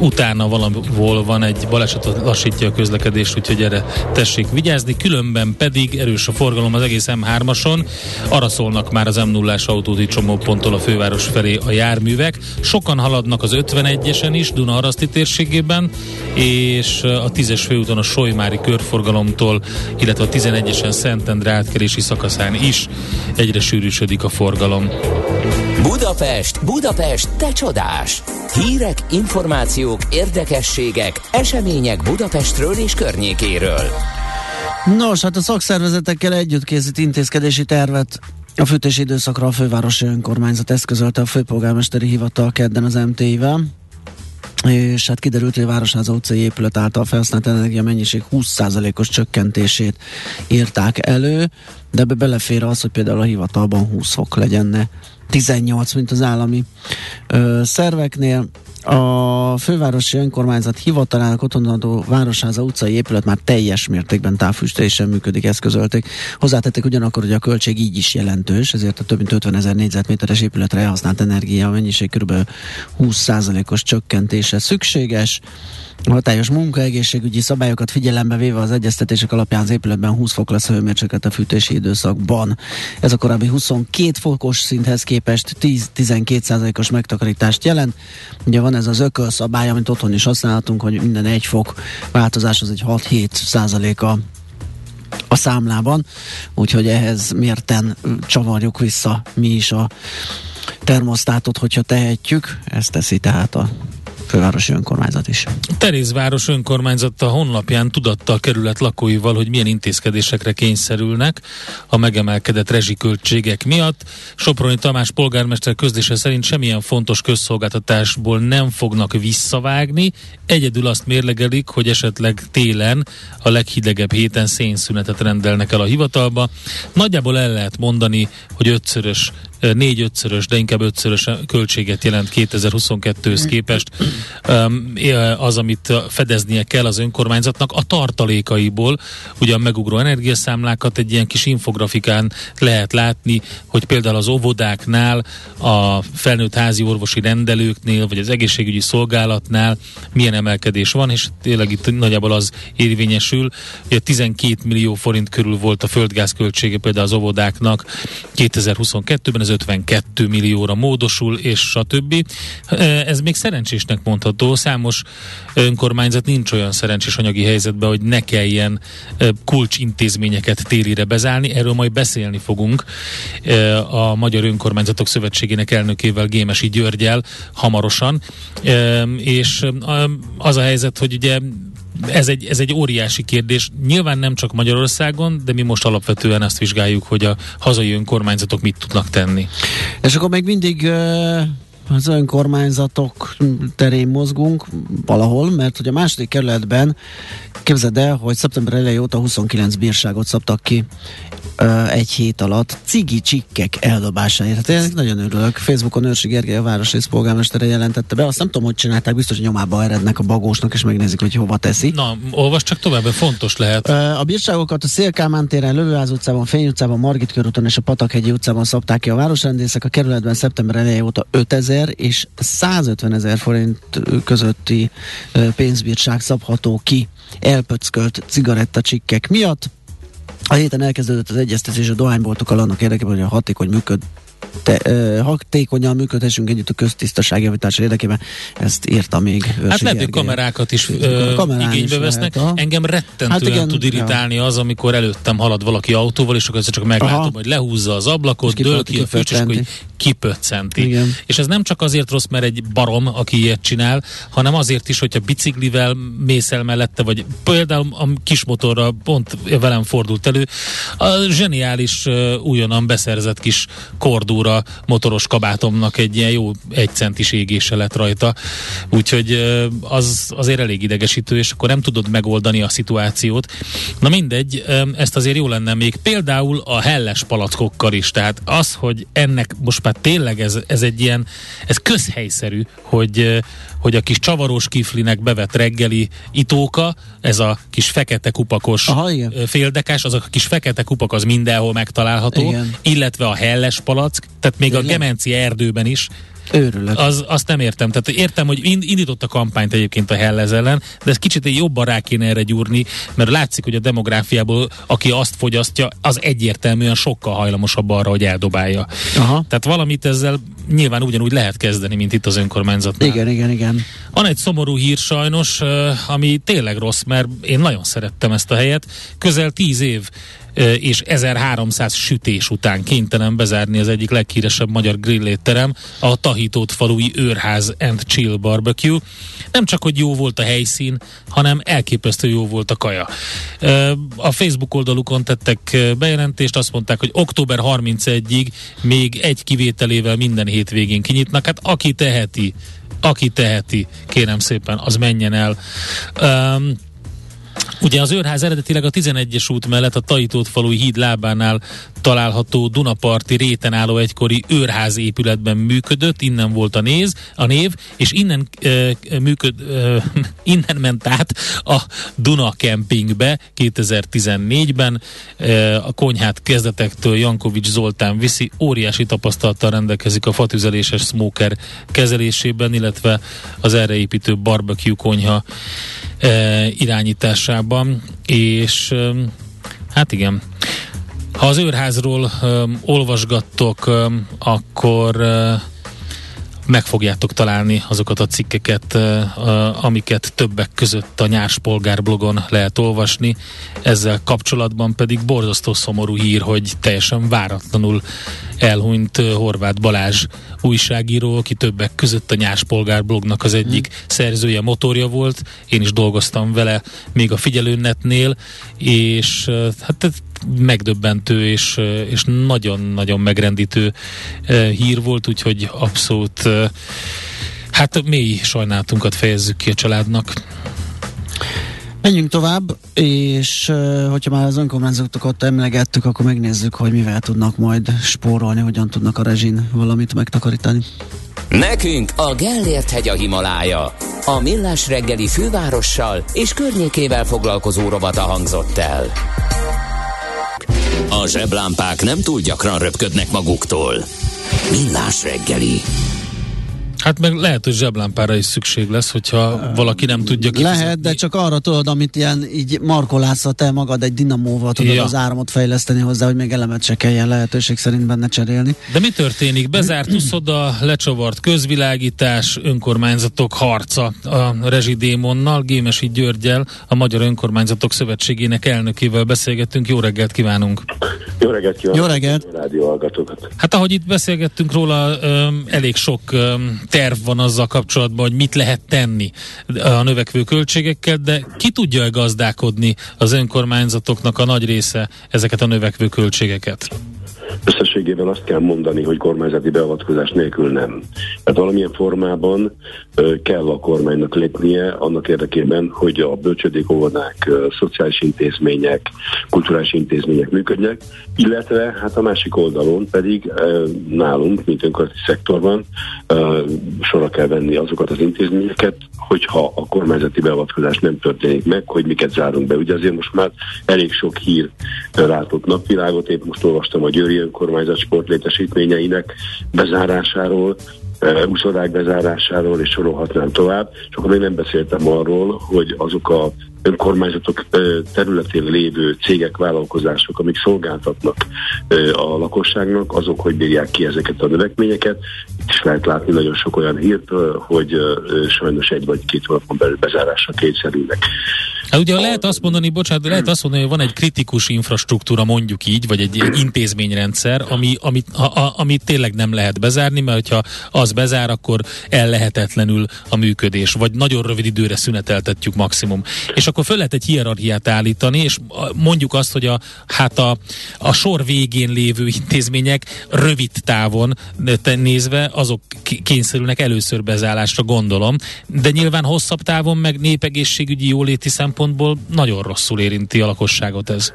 utána valahol van egy baleset, lassítja a közlekedést, úgyhogy erre tessék vigyázni. Különben pedig erős a forgalom az egész M3-ason. Arra szólnak már az M0-ás autóti csomóponttól a főváros felé a járművek. Sokan haladnak az 51-esen is, Duna-Araszti térségében, és a 10-es főúton a Solymári körforgalomtól, illetve a 11-esen Szentendre átkerési szakaszán is egyre sűrűsödik a forgalom. Budapest, Budapest, te csodás! Hírek, információk, érdekességek, események Budapestről és környékéről. Nos, hát a szakszervezetekkel együtt készít intézkedési tervet a fűtési időszakra a fővárosi önkormányzat eszközölte a főpolgármesteri hivatal kedden az MT-vel és hát kiderült, hogy a Városháza utcai épület által felhasznált energia mennyiség 20%-os csökkentését írták elő, de ebbe belefér az, hogy például a hivatalban 20 fok legyen 18, mint az állami ö, szerveknél. A fővárosi önkormányzat hivatalának otthonadó Városháza utcai épület már teljes mértékben távfűtésen működik, eszközölték. Hozzátették ugyanakkor, hogy a költség így is jelentős, ezért a több mint 50 ezer négyzetméteres épületre elhasznált energia mennyiség kb. 20%-os csökkentése szükséges. A hatályos munkaegészségügyi szabályokat figyelembe véve az egyeztetések alapján az épületben 20 fok lesz a hőmérséklet a fűtési időszakban. Ez a korábbi 22 fokos szinthez képest 10-12 os megtakarítást jelent. Ugye van ez az ökölszabály, amit otthon is használhatunk, hogy minden egy fok változás az egy 6-7 százaléka a számlában, úgyhogy ehhez mérten csavarjuk vissza mi is a termosztátot, hogyha tehetjük. Ezt teszi tehát a fővárosi önkormányzat is. Terézváros önkormányzata honlapján tudatta a kerület lakóival, hogy milyen intézkedésekre kényszerülnek a megemelkedett rezsiköltségek miatt. Soproni Tamás polgármester közlése szerint semmilyen fontos közszolgáltatásból nem fognak visszavágni, egyedül azt mérlegelik, hogy esetleg télen a leghidegebb héten szénszünetet rendelnek el a hivatalba. Nagyjából el lehet mondani, hogy ötszörös négy-ötszörös, de inkább ötszörös költséget jelent 2022-höz képest az, amit fedeznie kell az önkormányzatnak a tartalékaiból. Ugye a megugró energiaszámlákat egy ilyen kis infografikán lehet látni, hogy például az óvodáknál, a felnőtt házi orvosi rendelőknél, vagy az egészségügyi szolgálatnál milyen emelkedés van, és tényleg itt nagyjából az érvényesül, hogy 12 millió forint körül volt a földgáz költsége például az óvodáknak 2022-ben, ez 252 millióra módosul, és stb. Ez még szerencsésnek mondható. Számos önkormányzat nincs olyan szerencsés anyagi helyzetben, hogy ne kelljen kulcsintézményeket télire bezárni. Erről majd beszélni fogunk a Magyar Önkormányzatok Szövetségének elnökével, Gémesi Györgyel hamarosan. És az a helyzet, hogy ugye ez egy, ez egy óriási kérdés. Nyilván nem csak Magyarországon, de mi most alapvetően azt vizsgáljuk, hogy a hazai önkormányzatok mit tudnak tenni. És akkor még mindig az önkormányzatok terén mozgunk valahol, mert hogy a második kerületben képzeld el, hogy szeptember elejé óta 29 bírságot szabtak ki egy hét alatt cigi csikkek eldobásáért. Hát én nagyon örülök. Facebookon Őrsi Gergely, a városrész polgármestere jelentette be. Azt nem tudom, hogy csinálták, biztos, hogy nyomába erednek a bagósnak, és megnézik, hogy hova teszi. Na, olvas csak tovább, fontos lehet. A bírságokat a Szélkámán téren, Lövőház utcában, Fény utcában, Margit körúton és a Patakhegyi utcában szabták ki a városrendészek. A kerületben szeptember elejé óta 5000 és 150 ezer forint közötti pénzbírság szabható ki elpöckölt cigarettacsikkek miatt. A héten elkezdődött az egyeztetés a dohányboltokkal annak érdekében, hogy a hatékony működ, te, uh, hatékonyan működhessünk együtt a köztisztaság javítása érdekében. Ezt írta még. Hát lehet, hogy kamerákat is uh, igénybe is vesznek. Lehet, Engem rettentően hát igen, tud irritálni ja. az, amikor előttem halad valaki autóval, és akkor csak meglátom, Aha. hogy lehúzza az ablakot, dől ki a főcs, és hogy kipöccenti. Igen. És ez nem csak azért rossz, mert egy barom, aki ilyet csinál, hanem azért is, hogyha biciklivel mész el mellette, vagy például a kismotorra pont velem fordult elő, a zseniális újonnan beszerzett kis kordúra motoros kabátomnak egy ilyen jó egy centis égése lett rajta, úgyhogy az azért elég idegesítő, és akkor nem tudod megoldani a szituációt. Na mindegy, ezt azért jó lenne még például a helles palackokkal is, tehát az, hogy ennek most már tényleg ez, ez egy ilyen, ez közhelyszerű, hogy, hogy a kis csavarós kiflinek bevett reggeli itóka, ez a kis fekete kupakos Aha, féldekás, az a kis fekete kupak az mindenhol megtalálható, igen. illetve a helles palack, tehát még Tényleg? a gemenci erdőben is Őrülök. Az, azt nem értem. Tehát értem, hogy indított a kampányt egyébként a Hellez ellen, de ez kicsit jobban rá kéne erre gyúrni, mert látszik, hogy a demográfiából, aki azt fogyasztja, az egyértelműen sokkal hajlamosabb arra, hogy eldobálja. Aha. Tehát valamit ezzel nyilván ugyanúgy lehet kezdeni, mint itt az önkormányzatnál. Igen, igen, igen. Van egy szomorú hír sajnos, ami tényleg rossz, mert én nagyon szerettem ezt a helyet. Közel tíz év és 1300 sütés után kénytelen bezárni az egyik leghíresebb magyar grillétterem, a Tahitót falui Őrház and Chill Barbecue. Nem csak, hogy jó volt a helyszín, hanem elképesztő jó volt a kaja. A Facebook oldalukon tettek bejelentést, azt mondták, hogy október 31-ig még egy kivételével minden hétvégén kinyitnak. Hát aki teheti, aki teheti, kérem szépen, az menjen el. Um, Ugye az őrház eredetileg a 11-es út mellett a Taitót falui híd lábánál található Dunaparti réten álló egykori őrház épületben működött, innen volt a, néz, a név, és innen, e, működ, e, *laughs* innen ment át a Duna Campingbe 2014-ben. E, a konyhát kezdetektől Jankovics Zoltán viszi, óriási tapasztalattal rendelkezik a fatüzeléses smoker kezelésében, illetve az erre építő barbecue konyha irányításában, és hát igen, ha az őrházról olvasgattok, akkor meg fogjátok találni azokat a cikkeket, amiket többek között a Nyárs Polgár blogon lehet olvasni. Ezzel kapcsolatban pedig borzasztó szomorú hír, hogy teljesen váratlanul elhunyt Horváth Balázs újságíró, aki többek között a Nyárs Polgár blognak az egyik hmm. szerzője, motorja volt. Én is dolgoztam vele még a figyelőnetnél, és hát megdöbbentő és, és nagyon-nagyon megrendítő hír volt, úgyhogy abszolút hát mély sajnálatunkat fejezzük ki a családnak. Menjünk tovább, és hogyha már az önkormányzatokat emlegettük, akkor megnézzük, hogy mivel tudnak majd spórolni, hogyan tudnak a rezsin valamit megtakarítani. Nekünk a Gellért hegy a Himalája. A millás reggeli fővárossal és környékével foglalkozó rovata hangzott el. A zseblámpák nem túl gyakran röpködnek maguktól. Millás reggeli. Hát meg lehet, hogy zseblámpára is szükség lesz, hogyha valaki nem tudja kifizetni. Lehet, de csak arra tudod, amit ilyen így markolásza te magad egy dinamóval tudod ja. az áramot fejleszteni hozzá, hogy még elemet se kelljen lehetőség szerint benne cserélni. De mi történik? Bezárt *clears throat* uszoda, lecsavart közvilágítás, önkormányzatok harca a rezsidémonnal, Gémesi Györgyel, a Magyar Önkormányzatok Szövetségének elnökével beszélgettünk. Jó reggelt kívánunk! Jó reggelt kívánok! Jó reggelt! Hát ahogy itt beszélgettünk róla, elég sok terv van azzal kapcsolatban, hogy mit lehet tenni a növekvő költségekkel, de ki tudja-e gazdálkodni az önkormányzatoknak a nagy része ezeket a növekvő költségeket? Összességében azt kell mondani, hogy kormányzati beavatkozás nélkül nem. Tehát valamilyen formában kell a kormánynak lépnie annak érdekében, hogy a bölcsödék, óvodák, szociális intézmények, kulturális intézmények működjenek, illetve hát a másik oldalon pedig nálunk, mint önkormányzati szektorban sorra kell venni azokat az intézményeket, hogyha a kormányzati beavatkozás nem történik meg, hogy miket zárunk be. Ugye azért most már elég sok hír látott napvilágot, épp most olvastam a Győri önkormányzat sportlétesítményeinek bezárásáról, úszodák bezárásáról, és sorolhatnám tovább. És akkor még nem beszéltem arról, hogy azok a önkormányzatok területén lévő cégek, vállalkozások, amik szolgáltatnak a lakosságnak, azok hogy bírják ki ezeket a növekményeket. Is lehet látni nagyon sok olyan hírt, hogy sajnos egy vagy két hónapon belül bezárásra kényszerülnek. Hát ugye lehet azt mondani, bocsánat, lehet azt mondani, hogy van egy kritikus infrastruktúra, mondjuk így, vagy egy intézményrendszer, ami, amit, a, a, amit tényleg nem lehet bezárni, mert ha az bezár, akkor ellehetetlenül a működés, vagy nagyon rövid időre szüneteltetjük maximum. És akkor föl lehet egy hierarchiát állítani, és mondjuk azt, hogy a, hát a, a sor végén lévő intézmények rövid távon nézve, azok kényszerülnek először bezárásra, gondolom, de nyilván hosszabb távon meg népegészségügyi jóléti szempontból nagyon rosszul érinti a lakosságot ez.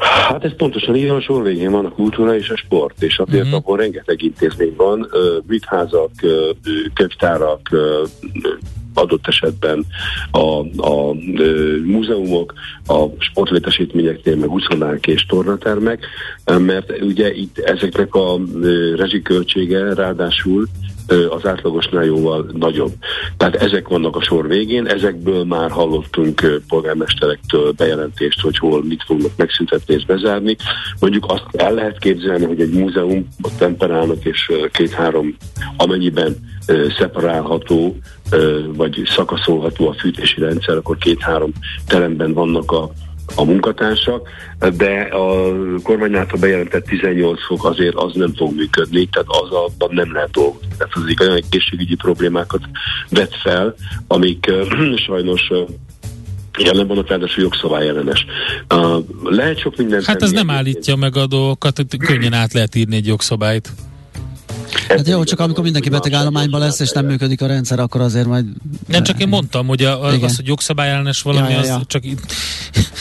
Hát ez pontosan így, a sor végén van a kultúra és a sport, és azért uh-huh. abban rengeteg intézmény van, műtházak, könyvtárak, adott esetben a, a, a múzeumok, a sportlétesítményeknél meg úszonák és tornatermek, mert ugye itt ezeknek a rezsiköltsége ráadásul az átlagosnál jóval nagyobb. Tehát ezek vannak a sor végén, ezekből már hallottunk polgármesterektől bejelentést, hogy hol mit fognak megszüntetni és bezárni. Mondjuk azt el lehet képzelni, hogy egy múzeum temperálnak, és két-három, amennyiben szeparálható, vagy szakaszolható a fűtési rendszer, akkor két-három teremben vannak a a munkatársak, de a kormány által bejelentett 18 fok azért az nem fog működni, tehát az abban nem lehet dolgozni. Tehát az olyan egészségügyi problémákat vet fel, amik *clears throat* sajnos Jelen van ráadásul jogszabály ellenes. Uh, lehet sok mindent... Hát ez nem állítja meg a dolgokat, könnyen át lehet írni egy jogszabályt. Hát jó, csak amikor mindenki beteg állományban lesz, és nem működik a rendszer, akkor azért majd... Nem, csak én mondtam, hogy a, az, hogy jogszabályellenes valami, ja, ja, ja. az csak...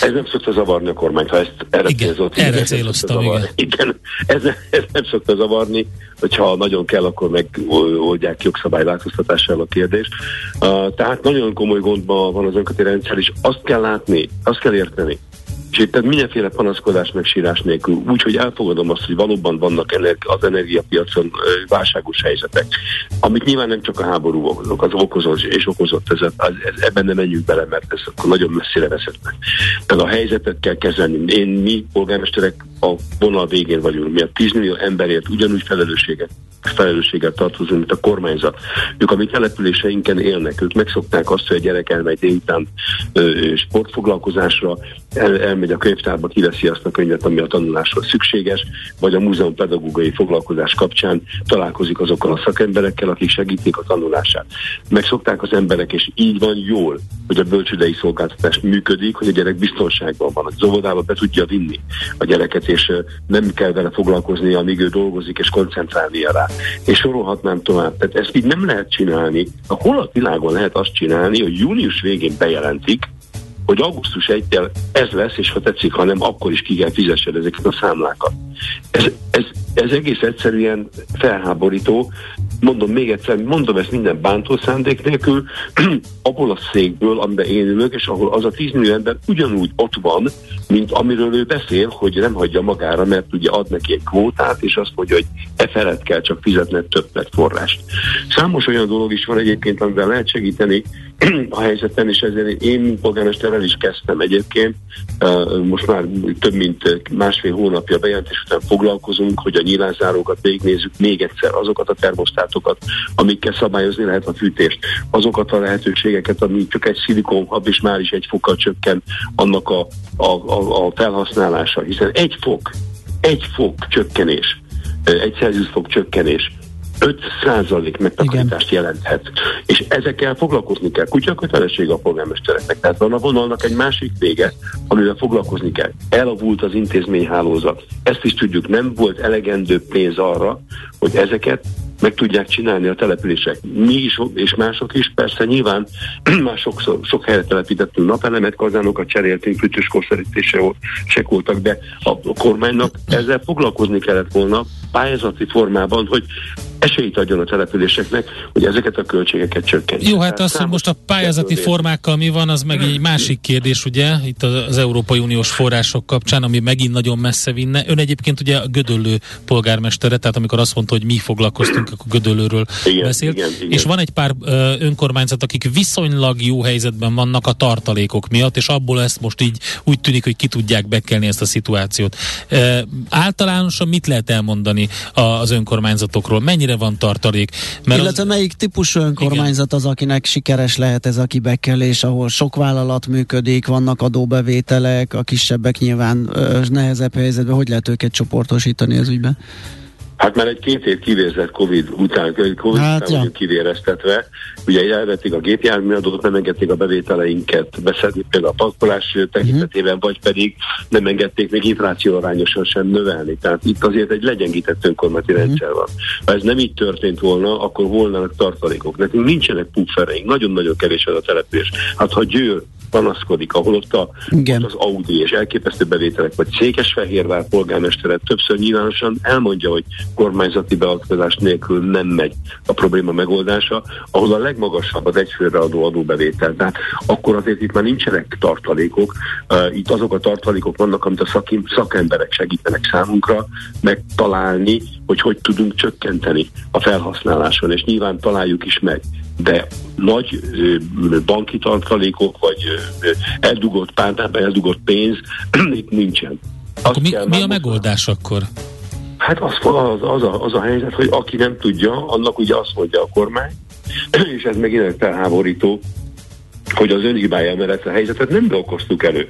Ez nem szokta zavarni a kormányt, ha ezt erre igen, célzott. erre céloztam, igen. igen. Ez, ez nem szokta zavarni, hogyha nagyon kell, akkor megoldják jogszabály változtatással a kérdést. Uh, tehát nagyon komoly gondban van az önköti rendszer, és azt kell látni, azt kell érteni, és itt mindenféle panaszkodás meg sírás nélkül, úgyhogy elfogadom azt, hogy valóban vannak az energiapiacon válságos helyzetek, amit nyilván nem csak a háború okozok, az okozott és okozott, ez, ez, ez, ebben nem menjünk bele, mert ez akkor nagyon messzire vezetnek. Tehát a helyzetet kell kezelni. Én, mi polgármesterek a vonal végén vagyunk, mi a 10 millió emberért ugyanúgy felelősséget felelősséggel tartozunk, mint a kormányzat. Ők a mi településeinken élnek, ők megszokták azt, hogy a gyerek elmegy délután sportfoglalkozásra, el, elmegy a könyvtárba, kiveszi azt a könyvet, ami a tanuláshoz szükséges, vagy a múzeum pedagógiai foglalkozás kapcsán találkozik azokkal a szakemberekkel, akik segítik a tanulását. Megszokták az emberek, és így van jól, hogy a bölcsődei szolgáltatás működik, hogy a gyerek biztonságban van, hogy az óvodába be tudja vinni a gyereket, és nem kell vele foglalkozni, amíg ő dolgozik, és koncentrálnia rá. És sorolhatnám tovább. Tehát ezt így nem lehet csinálni. Hol a világon lehet azt csinálni, hogy június végén bejelentik, hogy augusztus 1 ez lesz, és ha tetszik, ha nem, akkor is ki kell fizessed ezeket a számlákat. Ez, ez, ez egész egyszerűen felháborító, mondom még egyszer, mondom ezt minden bántó szándék nélkül, *clears throat* abból a székből, amiben én ülök, és ahol az a 10 millió ember ugyanúgy ott van, mint amiről ő beszél, hogy nem hagyja magára, mert ugye ad neki egy kvótát, és azt mondja, hogy e felett kell csak fizetned többet forrást. Számos olyan dolog is van egyébként, amivel lehet segíteni *clears throat* a helyzeten, és ezért én, polgármesterrel is kezdtem egyébként. Most már több mint másfél hónapja bejelentés után foglalkozunk, hogy a nyilánzárókat végignézzük még egyszer, azokat a termosztátokat, amikkel szabályozni lehet a fűtést, azokat a lehetőségeket, ami csak egy szilikonhab, és már is egy fokkal csökken annak a, a, a, a felhasználása, hiszen egy fok, egy fok csökkenés, egy Celsius fok csökkenés 5% megtakarítást jelenthet. És ezekkel foglalkozni kell. Kutya kötelesség a polgármestereknek. Tehát van a vonalnak egy másik vége, amivel foglalkozni kell. Elavult az intézményhálózat. Ezt is tudjuk, nem volt elegendő pénz arra, hogy ezeket meg tudják csinálni a települések. Mi is, és mások is, persze nyilván *clears throat* már sokszor, sok helyre telepítettünk napelemet, kazánokat cseréltünk, se voltak, de a kormánynak ezzel foglalkozni kellett volna pályázati formában, hogy esélyt adjon a településeknek, hogy ezeket a költségeket csökkentsék. Jó, hát az, hogy most a pályázati formákkal mi van, az meg egy másik kérdés, ugye, itt az Európai Uniós források kapcsán, ami megint nagyon messze vinne. Ön egyébként ugye a Gödöllő polgármestere, tehát amikor azt mondta, hogy mi foglalkoztunk, akkor Gödöllőről igen, beszélt. Igen, igen. És van egy pár önkormányzat, akik viszonylag jó helyzetben vannak a tartalékok miatt, és abból ezt most így úgy tűnik, hogy ki tudják bekelni ezt a szituációt. Általánosan mit lehet elmondani az önkormányzatokról? Mennyire mennyire van tartalék. Mert Illetve az... melyik típusú önkormányzat az, akinek sikeres lehet ez a kibekelés, ahol sok vállalat működik, vannak adóbevételek, a kisebbek nyilván ö, nehezebb helyzetben, hogy lehet őket csoportosítani az ügyben? Hát már egy két év kivérzett Covid után, Covid hát, után ja. vagyunk kivéreztetve. Ugye elvették a gépjárműadót, nem engedték a bevételeinket beszedni például a pakolás tekintetében, uh-huh. vagy pedig nem engedték még infláció arányosan sem növelni. Tehát itt azért egy legyengített önkormányzati uh-huh. rendszer van. Ha ez nem így történt volna, akkor volnának tartalékok. Nekünk nincsenek puffereink, nagyon-nagyon kevés az a település. Hát ha Győr panaszkodik, ahol ott, a, ott az Audi és elképesztő bevételek, vagy Székesfehérvár polgármestere többször nyilvánosan elmondja, hogy kormányzati beavatkozás nélkül nem megy a probléma megoldása, ahol a legmagasabb az egyfőre adó adóbevétel. Tehát akkor azért itt már nincsenek tartalékok, uh, itt azok a tartalékok vannak, amit a szakim, szakemberek segítenek számunkra megtalálni, hogy hogy tudunk csökkenteni a felhasználáson, és nyilván találjuk is meg de nagy banki tartalékok, vagy eldugott pártában eldugott pénz *clears throat* itt nincsen. akkor mi, mi a megoldás akkor? Hát az, az, az, a, az a helyzet, hogy aki nem tudja, annak ugye azt mondja a kormány, *clears throat* és ez megint felháborító, hogy az önhibája mellett a helyzetet nem okoztuk elő.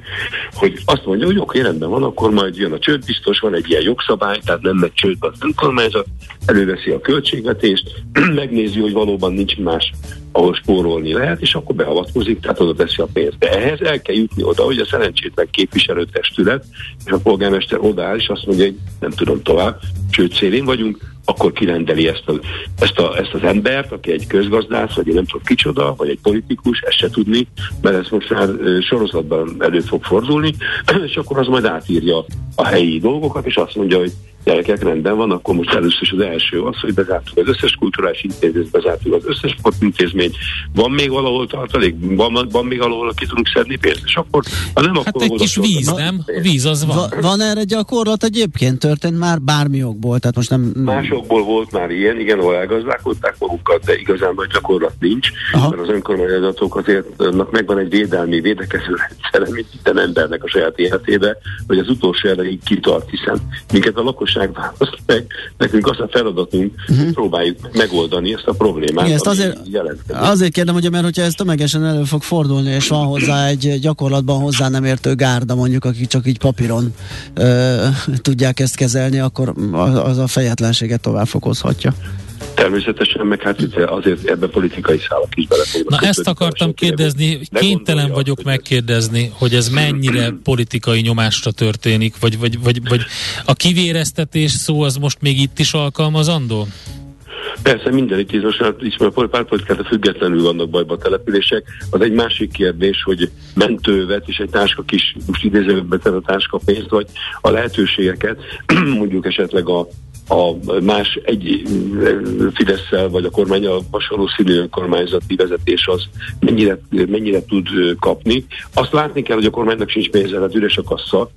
Hogy azt mondja, hogy oké, rendben van, akkor majd jön a csőd, biztos van egy ilyen jogszabály, tehát nem megy csődbe az önkormányzat, előveszi a költségvetést, *clears throat* megnézi, hogy valóban nincs más, ahol spórolni lehet, és akkor beavatkozik, tehát oda teszi a pénzt. De ehhez el kell jutni oda, hogy a szerencsétlen képviselőtestület és a polgármester odaáll, és azt mondja, hogy nem tudom tovább, csőd szélén vagyunk, akkor kirendeli ezt, a, ezt, a, ezt az embert, aki egy közgazdász, vagy én nem tudom kicsoda, vagy egy politikus, ezt se tudni, mert ez most már sorozatban elő fog fordulni, *clears throat* és akkor az majd átírja a helyi dolgokat, és azt mondja, hogy gyerekek rendben van, akkor most először is az első az, hogy bezártuk az összes kulturális intézményt, bezártuk az összes sportintézményt, van még valahol tartalék, van, van még valahol, ki tudunk szedni pénzt, és akkor, ha nem, hát akkor egy kis víz, nem? A víz az van. Va, van erre gyakorlat egyébként? Történt már bármi okból, tehát most nem... Másokból volt már ilyen, igen, ahol elgazdálkodták magukat, de igazán nagy gyakorlat nincs, Aha. mert az önkormányzatok azért megvan egy védelmi, védekező rendszere, mint minden embernek a saját életébe, hogy az utolsó erejéig kitart, hiszen minket a lakosság választ meg. Nekünk az a feladatunk, uh-huh. hogy próbáljuk megoldani ezt a problémát. Igen, ezt azért, azért kérdem, hogy mert hogyha ez tömegesen elő fog fordulni, és van hozzá egy gyakorlatban hozzá nem értő gárda, mondjuk, akik csak így papíron ö, tudják ezt kezelni, akkor az a fejetlenséget tovább fokozhatja. Természetesen, meg hát azért ebbe politikai szálak is bele Na ezt akartam kérdezni, kénytelen vagyok megkérdezni, hogy ez mennyire *clears throat* politikai nyomásra történik, vagy, vagy, vagy, vagy a kivéreztetés szó az most még itt is alkalmazandó? Persze minden itt most ismer a függetlenül vannak bajba a települések. Az egy másik kérdés, hogy mentővet és egy táska kis, most idézőbe a táska pénzt, vagy a lehetőségeket, *clears throat* mondjuk esetleg a a más egy fidesz vagy a kormányal hasonló színű önkormányzati vezetés az mennyire, mennyire tud kapni. Azt látni kell, hogy a kormánynak sincs pénze, hát üres a kassa,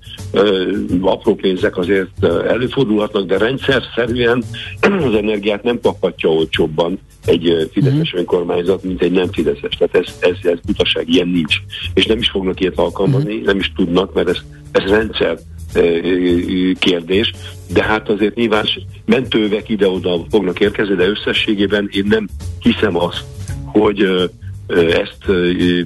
apró pénzek azért előfordulhatnak, de rendszer szerűen *clears throat* az energiát nem kaphatja olcsóbban egy fideszes mm. önkormányzat, mint egy nem fideszes. Tehát ez, ez, ez butaság, ilyen nincs. És nem is fognak ilyet alkalmazni, mm. nem is tudnak, mert ez, ez rendszer kérdés, de hát azért nyilván mentővek ide-oda fognak érkezni, de összességében én nem hiszem azt, hogy ezt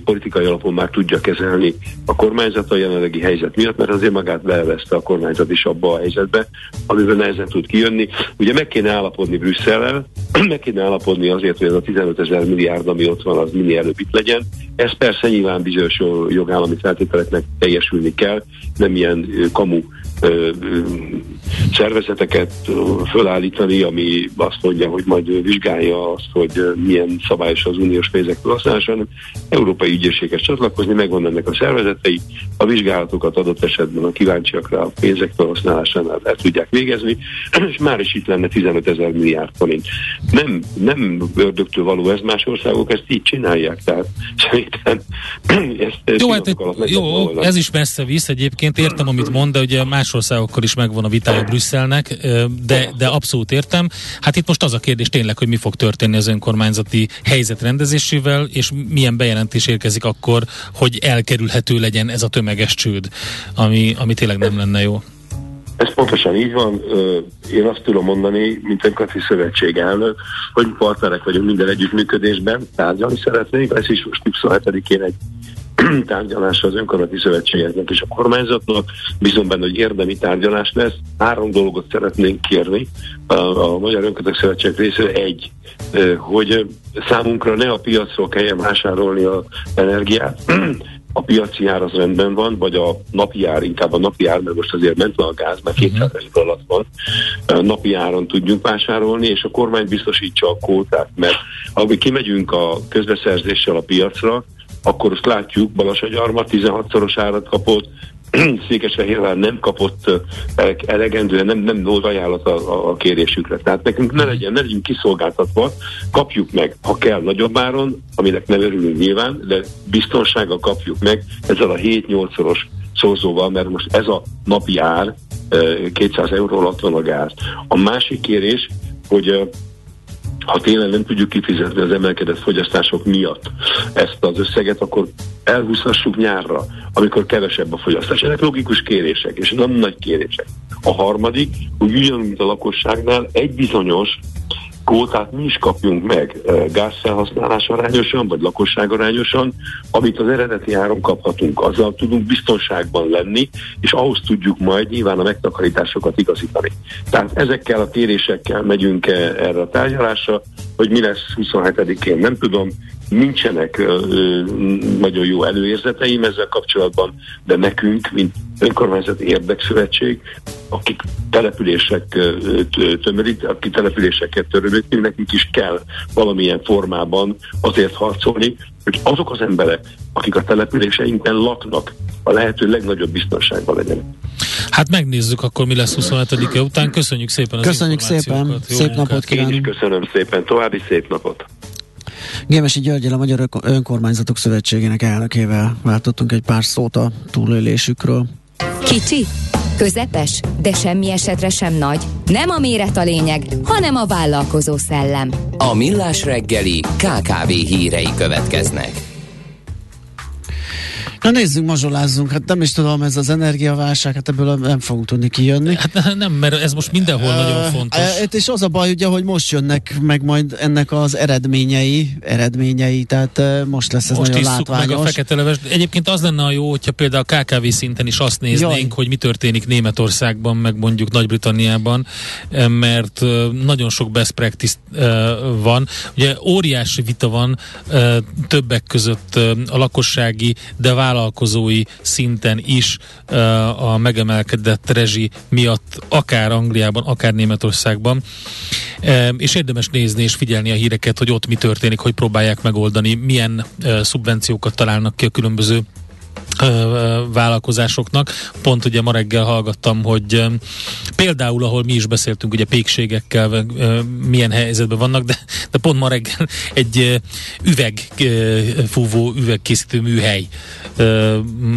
politikai alapon már tudja kezelni a kormányzat a jelenlegi helyzet miatt, mert azért magát beelvezte a kormányzat is abba a helyzetbe, amiben nehezen tud kijönni. Ugye meg kéne állapodni Brüsszellel, *clears throat* meg kéne állapodni azért, hogy ez a 15 ezer milliárd, ami ott van, az minél előbb itt legyen. Ez persze nyilván bizonyos jogállami feltételeknek teljesülni kell, nem ilyen kamu szervezeteket fölállítani, ami azt mondja, hogy majd vizsgálja azt, hogy milyen szabályos az uniós pénzek felhasználása, hanem európai ügyészséghez csatlakozni, megvan ennek a szervezetei, a vizsgálatokat adott esetben a kíváncsiakra a pénzek felhasználásánál el tudják végezni, *clears throat* és már is itt lenne 15 ezer milliárd forint. Nem, nem ördögtől való ez, más országok ezt így csinálják, tehát *clears throat* szerintem *clears throat* ezt jó, hát, jó ez is messze visz egyébként, értem, amit mond, de ugye más országokkal is megvan a vitája Brüsszelnek, de, de abszolút értem. Hát itt most az a kérdés tényleg, hogy mi fog történni az önkormányzati helyzet rendezésével, és milyen bejelentés érkezik akkor, hogy elkerülhető legyen ez a tömeges csőd, ami, ami tényleg nem lenne jó. Ez pontosan így van. Én azt tudom mondani, mint önkormányzati szövetség elnök, hogy partnerek vagyunk minden együttműködésben, tárgyalni szeretnénk. Ez is most 27-én egy *clears throat* tárgyalása az önkormányzati szövetségeknek és a kormányzatnak. Bízom benne, hogy érdemi tárgyalás lesz. Három dolgot szeretnénk kérni a, a Magyar Önkormányzati Szövetség részéről. Egy, hogy számunkra ne a piacról kelljen vásárolni az energiát, *clears throat* a piaci ár az rendben van, vagy a napi ár, inkább a napi ár, mert most azért ment a gáz, mert 200 uh-huh. alatt van, napi áron tudjunk vásárolni, és a kormány biztosítsa a kótát, mert ahogy kimegyünk a közbeszerzéssel a piacra, akkor azt látjuk, Balasagyarma 16-szoros árat kapott, *clears throat* Székesfehérvár nem kapott elegendően, nem, nem volt ajánlat a, a kérésükre. Tehát nekünk ne legyen, ne legyünk kiszolgáltatva, kapjuk meg, ha kell nagyobb áron, aminek nem örülünk nyilván, de biztonsággal kapjuk meg ezzel a 7-8-szoros szorzóval, mert most ez a napi ár, 200 euró alatt van a gáz. A másik kérés, hogy ha tényleg nem tudjuk kifizetni az emelkedett fogyasztások miatt ezt az összeget, akkor elhúzhassuk nyárra, amikor kevesebb a fogyasztás. Ezek logikus kérések, és nem nagy kérések. A harmadik, hogy ugyanúgy, mint a lakosságnál, egy bizonyos kvótát mi is kapjunk meg gázfelhasználás arányosan, vagy lakosság arányosan, amit az eredeti áron kaphatunk. Azzal tudunk biztonságban lenni, és ahhoz tudjuk majd nyilván a megtakarításokat igazítani. Tehát ezekkel a kérésekkel megyünk erre a tárgyalásra, hogy mi lesz 27-én, nem tudom, nincsenek ö, nagyon jó előérzeteim ezzel kapcsolatban, de nekünk, mint önkormányzati érdekszövetség, akik települések tömörít, akik településeket törődünk, nekünk is kell valamilyen formában azért harcolni, hogy azok az emberek, akik a településeinkben laknak, a lehető legnagyobb biztonságban legyenek. Hát megnézzük akkor, mi lesz 27-e után. Köszönjük szépen az Köszönjük szépen, Jó szép napot kívánunk. Én is köszönöm szépen, további szép napot. Gémesi Györgyel a Magyar Önkormányzatok Szövetségének elnökével váltottunk egy pár szót a túlélésükről. Kicsi, közepes, de semmi esetre sem nagy. Nem a méret a lényeg, hanem a vállalkozó szellem. A Millás reggeli KKV hírei következnek. Na nézzünk, mazsolázzunk. Hát nem is tudom, ez az energiaválság, hát ebből nem fogunk tudni kijönni. Hát nem, mert ez most mindenhol uh, nagyon fontos. Uh, és az a baj, ugye, hogy most jönnek meg majd ennek az eredményei, eredményei, tehát uh, most lesz ez most nagyon látványos. meg a fekete leves. Egyébként az lenne a jó, hogyha például a KKV szinten is azt néznénk, Jaj. hogy mi történik Németországban, meg mondjuk Nagy-Britanniában, mert nagyon sok best practice van. Ugye óriási vita van többek között a lakossági, de vállalkozói szinten is a megemelkedett rezsi miatt, akár Angliában, akár Németországban. És érdemes nézni és figyelni a híreket, hogy ott mi történik, hogy próbálják megoldani, milyen szubvenciókat találnak ki a különböző vállalkozásoknak. Pont ugye ma reggel hallgattam, hogy például, ahol mi is beszéltünk, ugye pékségekkel milyen helyzetben vannak, de, de pont ma reggel egy üvegfúvó, üvegkészítő műhely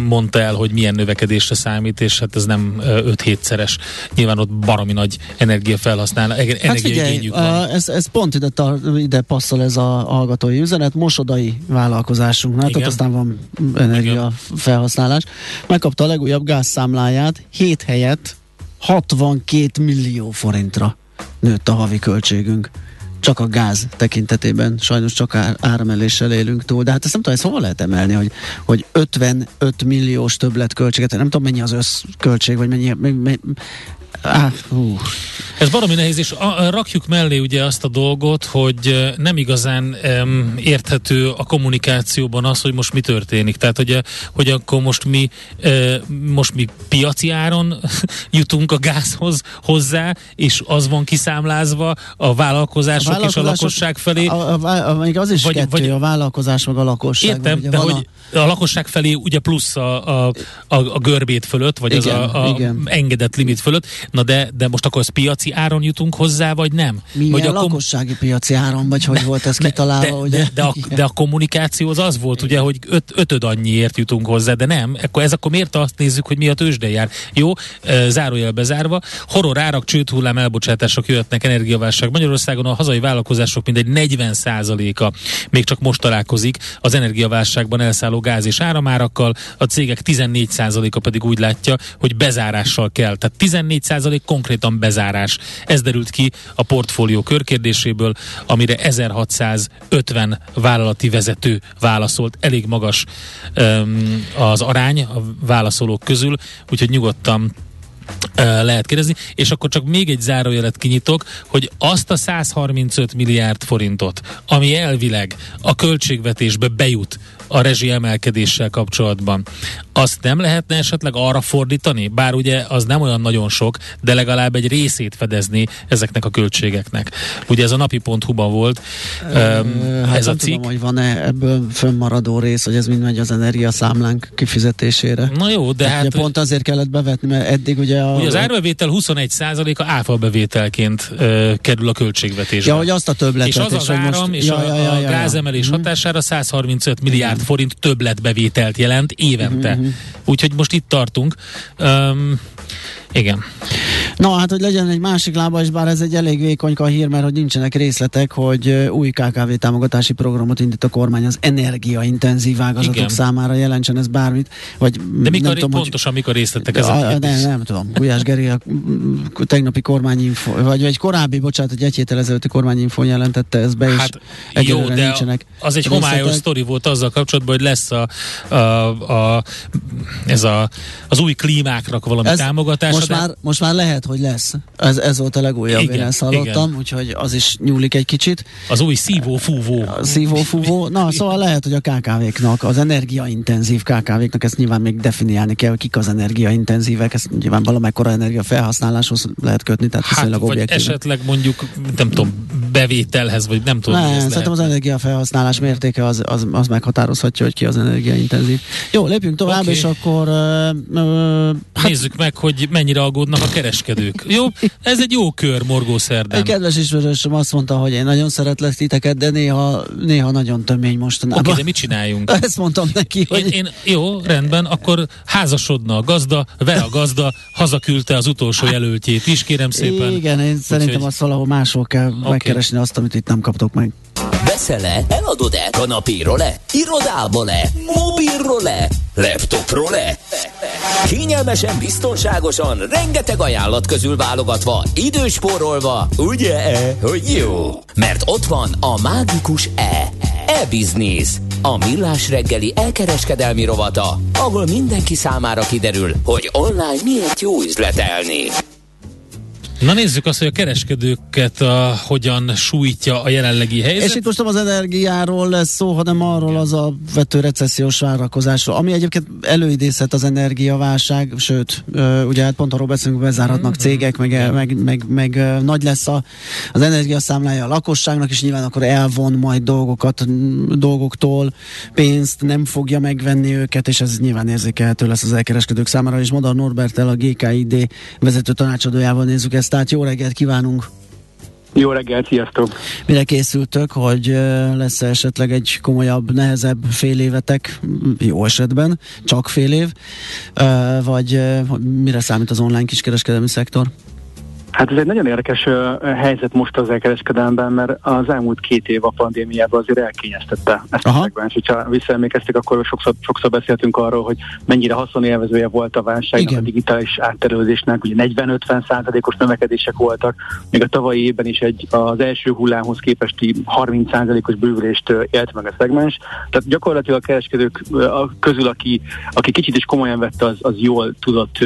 mondta el, hogy milyen növekedésre számít, és hát ez nem 5-7-szeres. Nyilván ott baromi nagy energiafelhasznál, hát figyelj, van. Ez, ez pont ide, ide passzol ez a hallgatói üzenet, mosodai vállalkozásunknál, Igen. tehát aztán van energia felhasználás. Megkapta a legújabb gázszámláját, 7 helyett 62 millió forintra nőtt a havi költségünk csak a gáz tekintetében sajnos csak árameléssel élünk túl, de hát ezt nem tudom, ezt hova lehet emelni, hogy, hogy 55 milliós többletköltséget, nem tudom mennyi az összköltség, vagy mennyi, mennyi Ah, Ez baromi nehéz, és a, rakjuk mellé ugye azt a dolgot, hogy nem igazán um, érthető a kommunikációban az, hogy most mi történik. Tehát, hogy, hogy akkor most mi, uh, most mi piaci áron *laughs* jutunk a gázhoz hozzá, és az van kiszámlázva a vállalkozások, a és a lakosság felé. A, a, a, az is vagy, kettő, vagy, a vállalkozás meg a lakosság. Értem, de hogy a... a lakosság felé ugye plusz a, a, a, a görbét fölött, vagy igen, az a, a engedett limit fölött, Na de, de most akkor az piaci áron jutunk hozzá, vagy nem? Milyen vagy a lakossági piaci áron, vagy hogy volt ez kitalálva? De, ugye? De, de, a, de a kommunikáció az az volt, ugye, hogy öt, ötöd annyiért jutunk hozzá, de nem. Akkor ez akkor miért azt nézzük, hogy mi a tőzsde jár? Jó, zárójel bezárva, horror árak, csőthullám elbocsátások jöhetnek energiaválság. Magyarországon a hazai vállalkozások mindegy 40%-a még csak most találkozik az energiaválságban elszálló gáz és áramárakkal, a cégek 14%-a pedig úgy látja, hogy bezárással kell. Tehát 14 százalék konkrétan bezárás. Ez derült ki a portfólió körkérdéséből, amire 1650 vállalati vezető válaszolt. Elég magas um, az arány a válaszolók közül, úgyhogy nyugodtan lehet kérdezni, és akkor csak még egy zárójelet kinyitok, hogy azt a 135 milliárd forintot, ami elvileg a költségvetésbe bejut a rezsi emelkedéssel kapcsolatban. Azt nem lehetne esetleg arra fordítani? Bár ugye az nem olyan nagyon sok, de legalább egy részét fedezni ezeknek a költségeknek. Ugye ez a napi.hu-ban volt Ö, hát ez a cikk. Tudom, hogy van-e ebből fönnmaradó rész, hogy ez mind megy az energiaszámlánk kifizetésére. Na jó, de hát... Ugye pont azért kellett bevetni, mert eddig ugye a... Ugye az árbevétel 21%-a áfa bevételként ö, kerül a költségvetésbe. Ja, hogy azt a többletet. És az az áram most... és ja, a, ja, ja, ja, a gázemelés ja. hatására 135 milliárd milliárd forint többletbevételt jelent évente. Uh-huh. Úgyhogy most itt tartunk. Um, igen. Na hát, hogy legyen egy másik lába, és bár ez egy elég vékonyka hír, mert hogy nincsenek részletek, hogy új KKV támogatási programot indít a kormány az energiaintenzív ágazatok Igen. számára, jelentsen ez bármit. Vagy De mikor, nem tudom, pontosan hogy, mikor részletek ezek? A, nem, nem tudom. Gulyás Geri a tegnapi kormányinfo, vagy egy korábbi, bocsánat, egy egy héttel ezelőtti kormányinfo jelentette ezt be, hát, és jó, de nincsenek az egy homályos sztori volt azzal kapcsolatban, hogy lesz a, a, a, ez a, az új klímákra valami ez támogatás. Most, már, most már lehet, hogy lesz. Ez, ez volt a legújabb, igen, én ezt hallottam, igen. úgyhogy az is nyúlik egy kicsit. Az új szívó-fúvó. Szívó-fúvó. Na, *laughs* szóval lehet, hogy a KKV-knak, az energiaintenzív KKV-knak ezt nyilván még definiálni kell, hogy kik az energiaintenzívek, ezt nyilván valamekkora energia felhasználáshoz lehet kötni, tehát hát, vagy objektív. esetleg mondjuk, nem tudom, bevételhez, vagy nem tudom. Nem, szerintem az energiafelhasználás mértéke az, az, az meghatározhatja, hogy ki az energiaintenzív. Jó, lépjünk tovább, okay. és akkor... Uh, uh, hát... Nézzük meg, hogy mennyire aggódnak a kereskedők. Jó, ez egy jó kör Morgó szerdán. Egy kedves ismerősöm azt mondta, hogy én nagyon szeretlek titeket, de néha, néha nagyon tömény mostanában. Oké, okay, de mit csináljunk? *laughs* Ezt mondtam neki, hogy... Én, én, jó, rendben, akkor házasodna a gazda, vele a gazda, hazaküldte az utolsó jelöltjét is, kérem szépen. Igen, én Úgy szerintem hogy... azt valahol máshol kell okay. megkeresni azt, amit itt nem kaptok meg. Veszel-e? Eladod-e? Kanapéról-e? Irodából-e? Mobilról-e? Laptopról-e? Kényelmesen, biztonságosan, rengeteg ajánlat közül válogatva, időspórolva, ugye-e, hogy jó? Mert ott van a mágikus E. E-Business. A millás reggeli elkereskedelmi rovata, ahol mindenki számára kiderül, hogy online miért jó üzletelni. Na nézzük azt, hogy a kereskedőket a, hogyan sújtja a jelenlegi helyzet. És itt most nem az energiáról lesz szó, hanem arról az a vető recessziós várakozásról, ami egyébként előidézhet az energiaválság, sőt, ugye hát pont arról beszélünk, hogy bezárhatnak mm-hmm. cégek, meg, meg, meg, meg, nagy lesz a, az energiaszámlája a lakosságnak, és nyilván akkor elvon majd dolgokat, dolgoktól, pénzt nem fogja megvenni őket, és ez nyilván érzékelhető lesz az elkereskedők számára, és Modar Norbertel a GKID vezető tanácsadójával nézzük ezt, tehát jó reggelt kívánunk! Jó reggelt, sziasztok! Mire készültök, hogy lesz esetleg egy komolyabb, nehezebb fél évetek, jó esetben, csak fél év, vagy mire számít az online kiskereskedelmi szektor? Hát ez egy nagyon érdekes helyzet most az elkereskedelemben, mert az elmúlt két év a pandémiában azért elkényeztette ezt Aha. a szegmens. Hogyha visszaemlékeztek, akkor sokszor, sokszor beszéltünk arról, hogy mennyire haszonélvezője volt a válság, a digitális átterülésnek, ugye 40-50 százalékos növekedések voltak, még a tavalyi évben is egy az első hullámhoz képesti 30 százalékos bővülést élt meg a szegmens. Tehát gyakorlatilag a kereskedők közül, aki, aki kicsit is komolyan vette, az, az jól tudott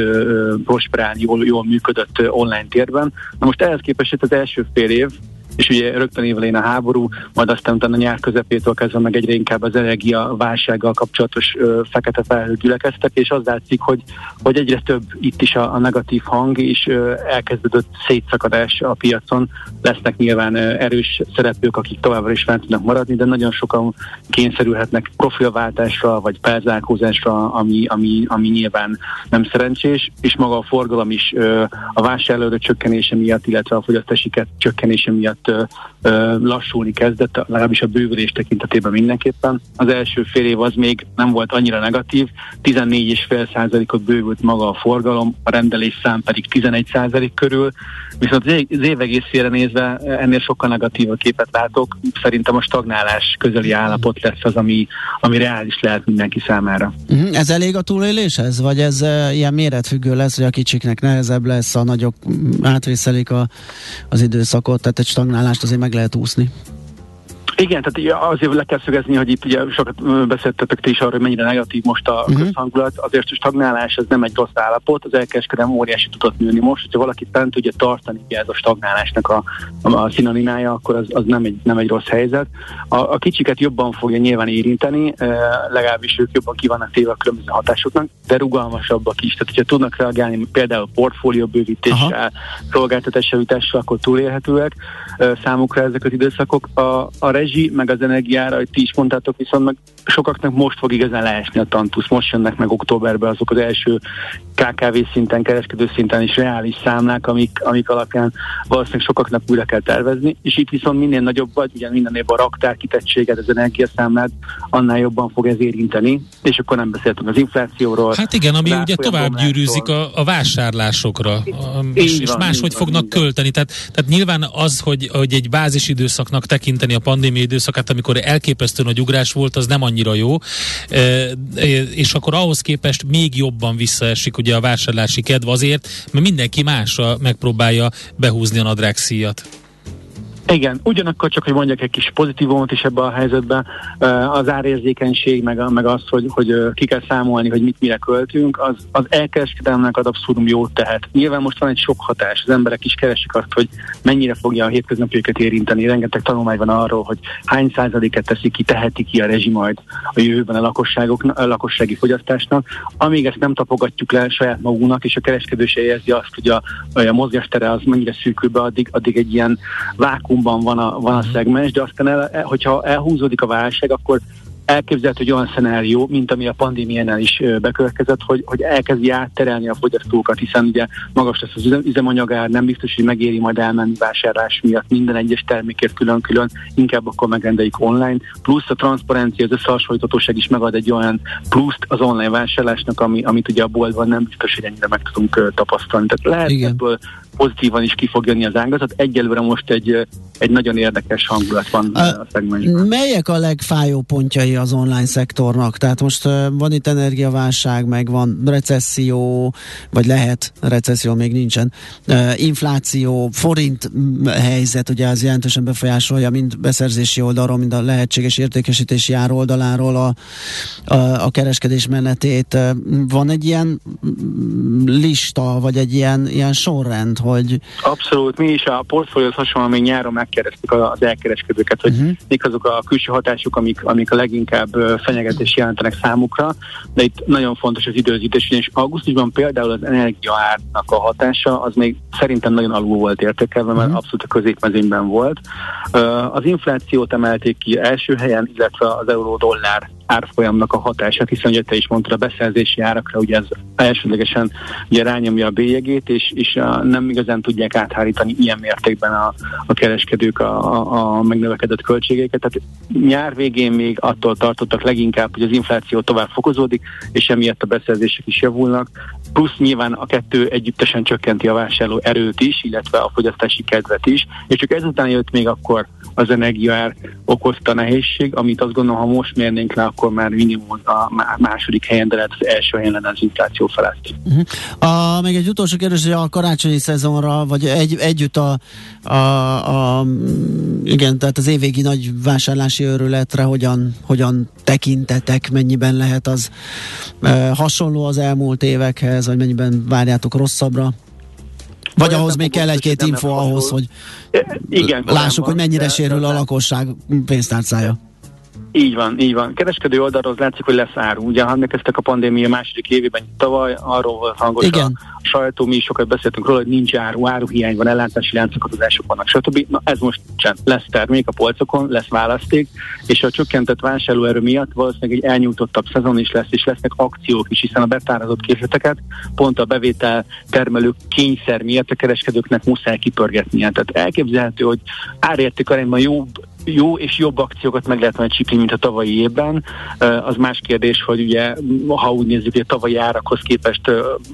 prosperálni, jól, jól működött online térben évben. Na most ehhez képest az első fél év, és ugye rögtön évelén a háború, majd aztán utána nyár közepétől kezdve meg egyre inkább az energia válsággal kapcsolatos ö, fekete felhők gyülekeztek, és az látszik, hogy, hogy egyre több itt is a, a negatív hang, és ö, elkezdődött szétszakadás a piacon. Lesznek nyilván ö, erős szereplők, akik továbbra is fent tudnak maradni, de nagyon sokan kényszerülhetnek profilváltásra, vagy felzárkózásra, ami, ami, ami nyilván nem szerencsés, és maga a forgalom is ö, a vásárlóerő csökkenése miatt, illetve a fogyasztási csökkenése miatt ö, lassulni kezdett, legalábbis a bővülés tekintetében mindenképpen. Az első fél év az még nem volt annyira negatív, 14,5%-ot bővült maga a forgalom, a rendelés szám pedig 11% körül, viszont az év egészére nézve ennél sokkal negatívabb képet látok. Szerintem a stagnálás közeli állapot lesz az, ami, ami reális lehet mindenki számára. Uh-huh. Ez elég a túléléshez? Vagy ez ilyen méretfüggő lesz, hogy a kicsiknek nehezebb lesz, a nagyok átvészelik a, az időszakot, tehát egy stagnálás stagnálást azért meg lehet úszni. Igen, tehát azért le kell szögezni, hogy itt ugye sokat beszéltetek ti is arról, hogy mennyire negatív most a uh-huh. közhangulat. Azért a stagnálás ez nem egy rossz állapot, az elkereskedelem óriási tudott nőni most. Hogyha valaki fent tudja tartani ugye ez a stagnálásnak a, a, a szinonimája, akkor az, az nem, egy, nem egy rossz helyzet. A, a kicsiket jobban fogja nyilván érinteni, legalábbis ők jobban kivannak téve a különböző hatásoknak, de rugalmasabbak is. Tehát, hogyha tudnak reagálni például portfólió bővítéssel, szolgáltatás javítással, akkor túlélhetőek számukra ezek az időszakok. A, a rezsi, meg az energiára, hogy ti is mondtátok, viszont meg sokaknak most fog igazán leesni a tantusz. Most jönnek meg októberben azok az első KKV szinten, kereskedő szinten is reális számlák, amik, amik alapján valószínűleg sokaknak újra kell tervezni, és itt viszont minél nagyobb vagy, ugye minden évben a raktár kitettséget, az energiaszámlát, annál jobban fog ez érinteni, és akkor nem beszéltünk az inflációról. Hát igen, ami ugye tovább gyűrűzik a, a vásárlásokra, és, és máshogy fognak van, költeni. Tehát, tehát nyilván az, hogy, hogy egy bázisidőszaknak tekinteni a pandémia időszakát, amikor elképesztő nagy ugrás volt, az nem annyira jó, és akkor ahhoz képest még jobban visszaesik ugye a vásárlási kedv azért, mert mindenki másra megpróbálja behúzni a nadrágszíjat. Igen, ugyanakkor csak, hogy mondjak egy kis pozitívumot is ebbe a helyzetben, az árérzékenység, meg, meg az, hogy, hogy ki kell számolni, hogy mit mire költünk, az, az elkereskedelmnek ad abszurdum jót tehet. Nyilván most van egy sok hatás, az emberek is keresik azt, hogy mennyire fogja a hétköznapjukat érinteni. Rengeteg tanulmány van arról, hogy hány százaléket teszi ki, teheti ki a rezsi majd a jövőben a, lakosságok, a lakossági fogyasztásnak. Amíg ezt nem tapogatjuk le saját magunknak, és a kereskedő se érzi azt, hogy a, a mozgástere az mennyire szűkül be, addig, addig egy ilyen vákum vákumban van a, van a mhm. szegmens, de aztán el, hogyha elhúzódik a válság, akkor elképzelhető hogy olyan szenárió, mint ami a pandémiánál is bekövetkezett, hogy, hogy elkezdi átterelni a fogyasztókat, hiszen ugye magas lesz az üzemanyagár, nem biztos, hogy megéri majd elmenni vásárlás miatt minden egyes termékért külön-külön, inkább akkor megrendeljük online, plusz a transzparencia, az összehasonlíthatóság is megad egy olyan pluszt az online vásárlásnak, ami, amit ugye a boltban nem biztos, hogy ennyire meg tudunk tapasztalni. Tehát lehet Igen. ebből pozitívan is ki fog jönni az ágazat. Egyelőre most egy, egy nagyon érdekes hangulat van a, a szegmensben. Melyek a legfájó pontjai az online szektornak? Tehát most van itt energiaválság, meg van recesszió, vagy lehet, recesszió még nincsen, infláció, forint helyzet, ugye az jelentősen befolyásolja mind beszerzési oldalról, mind a lehetséges értékesítési ár oldaláról a, a, a kereskedés menetét. Van egy ilyen lista, vagy egy ilyen, ilyen sorrend, hogy... Abszolút, mi is a portfólióhoz hasonlóan még nyáron megkérdeztük az elkereskedőket, hogy uh-huh. mik azok a külső hatások, amik, amik a leginkább fenyegetés jelentenek számukra, de itt nagyon fontos az időzítés, és augusztusban például az energiaárnak a hatása az még szerintem nagyon alul volt értékelve, mert uh-huh. abszolút a középmezőnyben volt. Az inflációt emelték ki első helyen, illetve az euró-dollár árfolyamnak a hatását, hiszen ugye te is mondtad a beszerzési árakra, ugye ez elsődlegesen ugye rányomja a bélyegét, és, és nem igazán tudják áthárítani ilyen mértékben a, a kereskedők a, a, a megnövekedett költségeket. Tehát nyár végén még attól tartottak leginkább, hogy az infláció tovább fokozódik, és emiatt a beszerzések is javulnak. Plusz nyilván a kettő együttesen csökkenti a vásárló erőt is, illetve a fogyasztási kedvet is, és csak ezután jött még akkor az energiaár okozta nehézség, amit azt gondolom, ha most mérnénk le, akkor már minimum a második helyen, de lehet az első helyen lenne az infláció felett. Uh-huh. A, még egy utolsó kérdés, hogy a karácsonyi szezonra, vagy egy, együtt a, a, a, igen, tehát az évvégi nagy vásárlási őrületre hogyan, hogyan tekintetek, mennyiben lehet az e, hasonló az elmúlt évekhez, vagy mennyiben várjátok rosszabbra? Vagy ahhoz még kell egy-két info ahhoz, hogy igen, lássuk, hogy mennyire sérül a lakosság pénztárcája. Így van, így van. Kereskedő oldalról látszik, hogy lesz áru. Ugye, ha emlékeztek a pandémia második évében, tavaly arról volt hangos Igen. a sajtó, mi is sokat beszéltünk róla, hogy nincs áru, áruhiány van, ellátási láncakadozások vannak, stb. Na ez most sem. Lesz termék a polcokon, lesz választék, és a csökkentett vásárlóerő miatt valószínűleg egy elnyújtottabb szezon is lesz, és lesznek akciók is, hiszen a betárazott készleteket pont a bevétel termelő kényszer miatt a kereskedőknek muszáj kipörgetnie. Tehát elképzelhető, hogy árérték arányban jobb jó és jobb akciókat meg lehet majd csipni, mint a tavalyi évben. Az más kérdés, hogy ugye, ha úgy nézzük, hogy a tavalyi árakhoz képest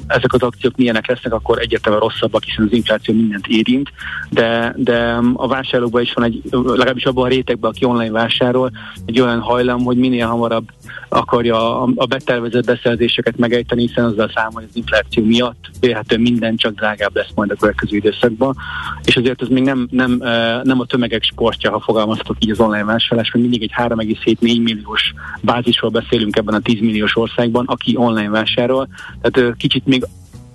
ezek az akciók milyenek lesznek, akkor egyértelműen rosszabbak, hiszen az infláció mindent érint, de, de a vásárlókban is van egy, legalábbis abban a rétegben, aki online vásárol, egy olyan hajlam, hogy minél hamarabb akarja a, betervezett beszerzéseket megejteni, hiszen azzal számol, hogy az infláció miatt vélhetően minden csak drágább lesz majd a következő időszakban, és azért ez még nem, nem, nem a tömegek sportja, ha fogalmazhatok így az online vásárlás, mert mindig egy 3,7-4 milliós bázisról beszélünk ebben a 10 milliós országban, aki online vásárol, tehát kicsit még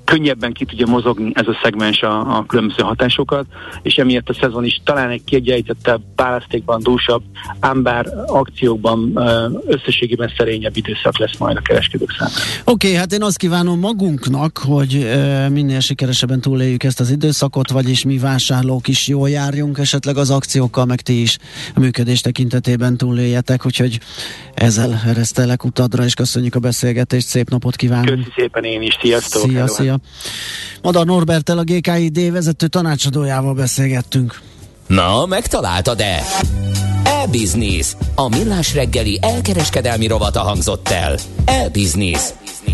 könnyebben ki tudja mozogni ez a szegmens a, a különböző hatásokat, és emiatt a szezon is talán egy kiegyenlítettebb, választékban dúsabb, ám bár akciókban összességében szerényebb időszak lesz majd a kereskedők számára. Oké, okay, hát én azt kívánom magunknak, hogy minél sikeresebben túléljük ezt az időszakot, vagyis mi vásárlók is jól járjunk, esetleg az akciókkal, meg ti is a működés tekintetében túléljetek, úgyhogy ezzel eresztelek utadra, és köszönjük a beszélgetést, szép napot kívánunk. Köszönjük szépen én is, sziasztok! Szia, szia! Madar Norbertel, a GKID vezető tanácsadójával beszélgettünk. Na, megtaláltad-e? E-Business. A millás reggeli elkereskedelmi rovata hangzott el. E-Business.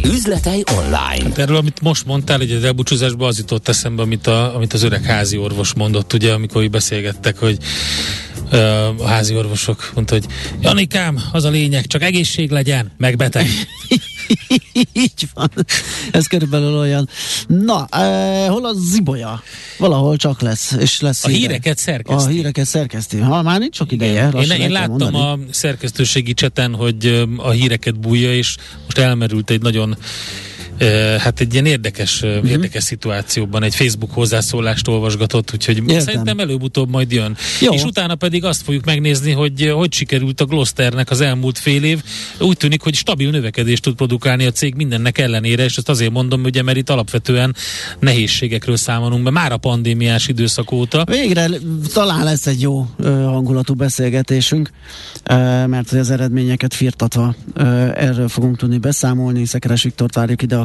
Üzletei online. Hát erről, amit most mondtál, hogy az elbúcsúzásban az jutott eszembe, amit, a, amit az öreg házi orvos mondott, ugye, amikor beszélgettek, hogy a házi orvosok mondta, hogy Janikám, az a lényeg, csak egészség legyen, meg beteg. *laughs* *laughs* Így van. Ez körülbelül olyan. Na, eh, hol a zibolya? Valahol csak lesz, és lesz A híre. híreket szerkeszti. A híreket szerkeszti. Ha már nincs sok ideje. Én, én láttam mondani. a szerkesztőségi cseten, hogy a híreket bújja, és most elmerült egy nagyon hát egy ilyen érdekes, uh-huh. érdekes szituációban egy Facebook hozzászólást olvasgatott, úgyhogy Értem. szerintem előbb-utóbb majd jön. Jó. És utána pedig azt fogjuk megnézni, hogy hogy sikerült a Glosternek az elmúlt fél év. Úgy tűnik, hogy stabil növekedést tud produkálni a cég mindennek ellenére, és ezt azért mondom, hogy mert itt alapvetően nehézségekről számolunk be, már a pandémiás időszak óta. Végre talán lesz egy jó hangulatú beszélgetésünk, mert az eredményeket firtatva erről fogunk tudni beszámolni. Szekeres Viktort várjuk ide a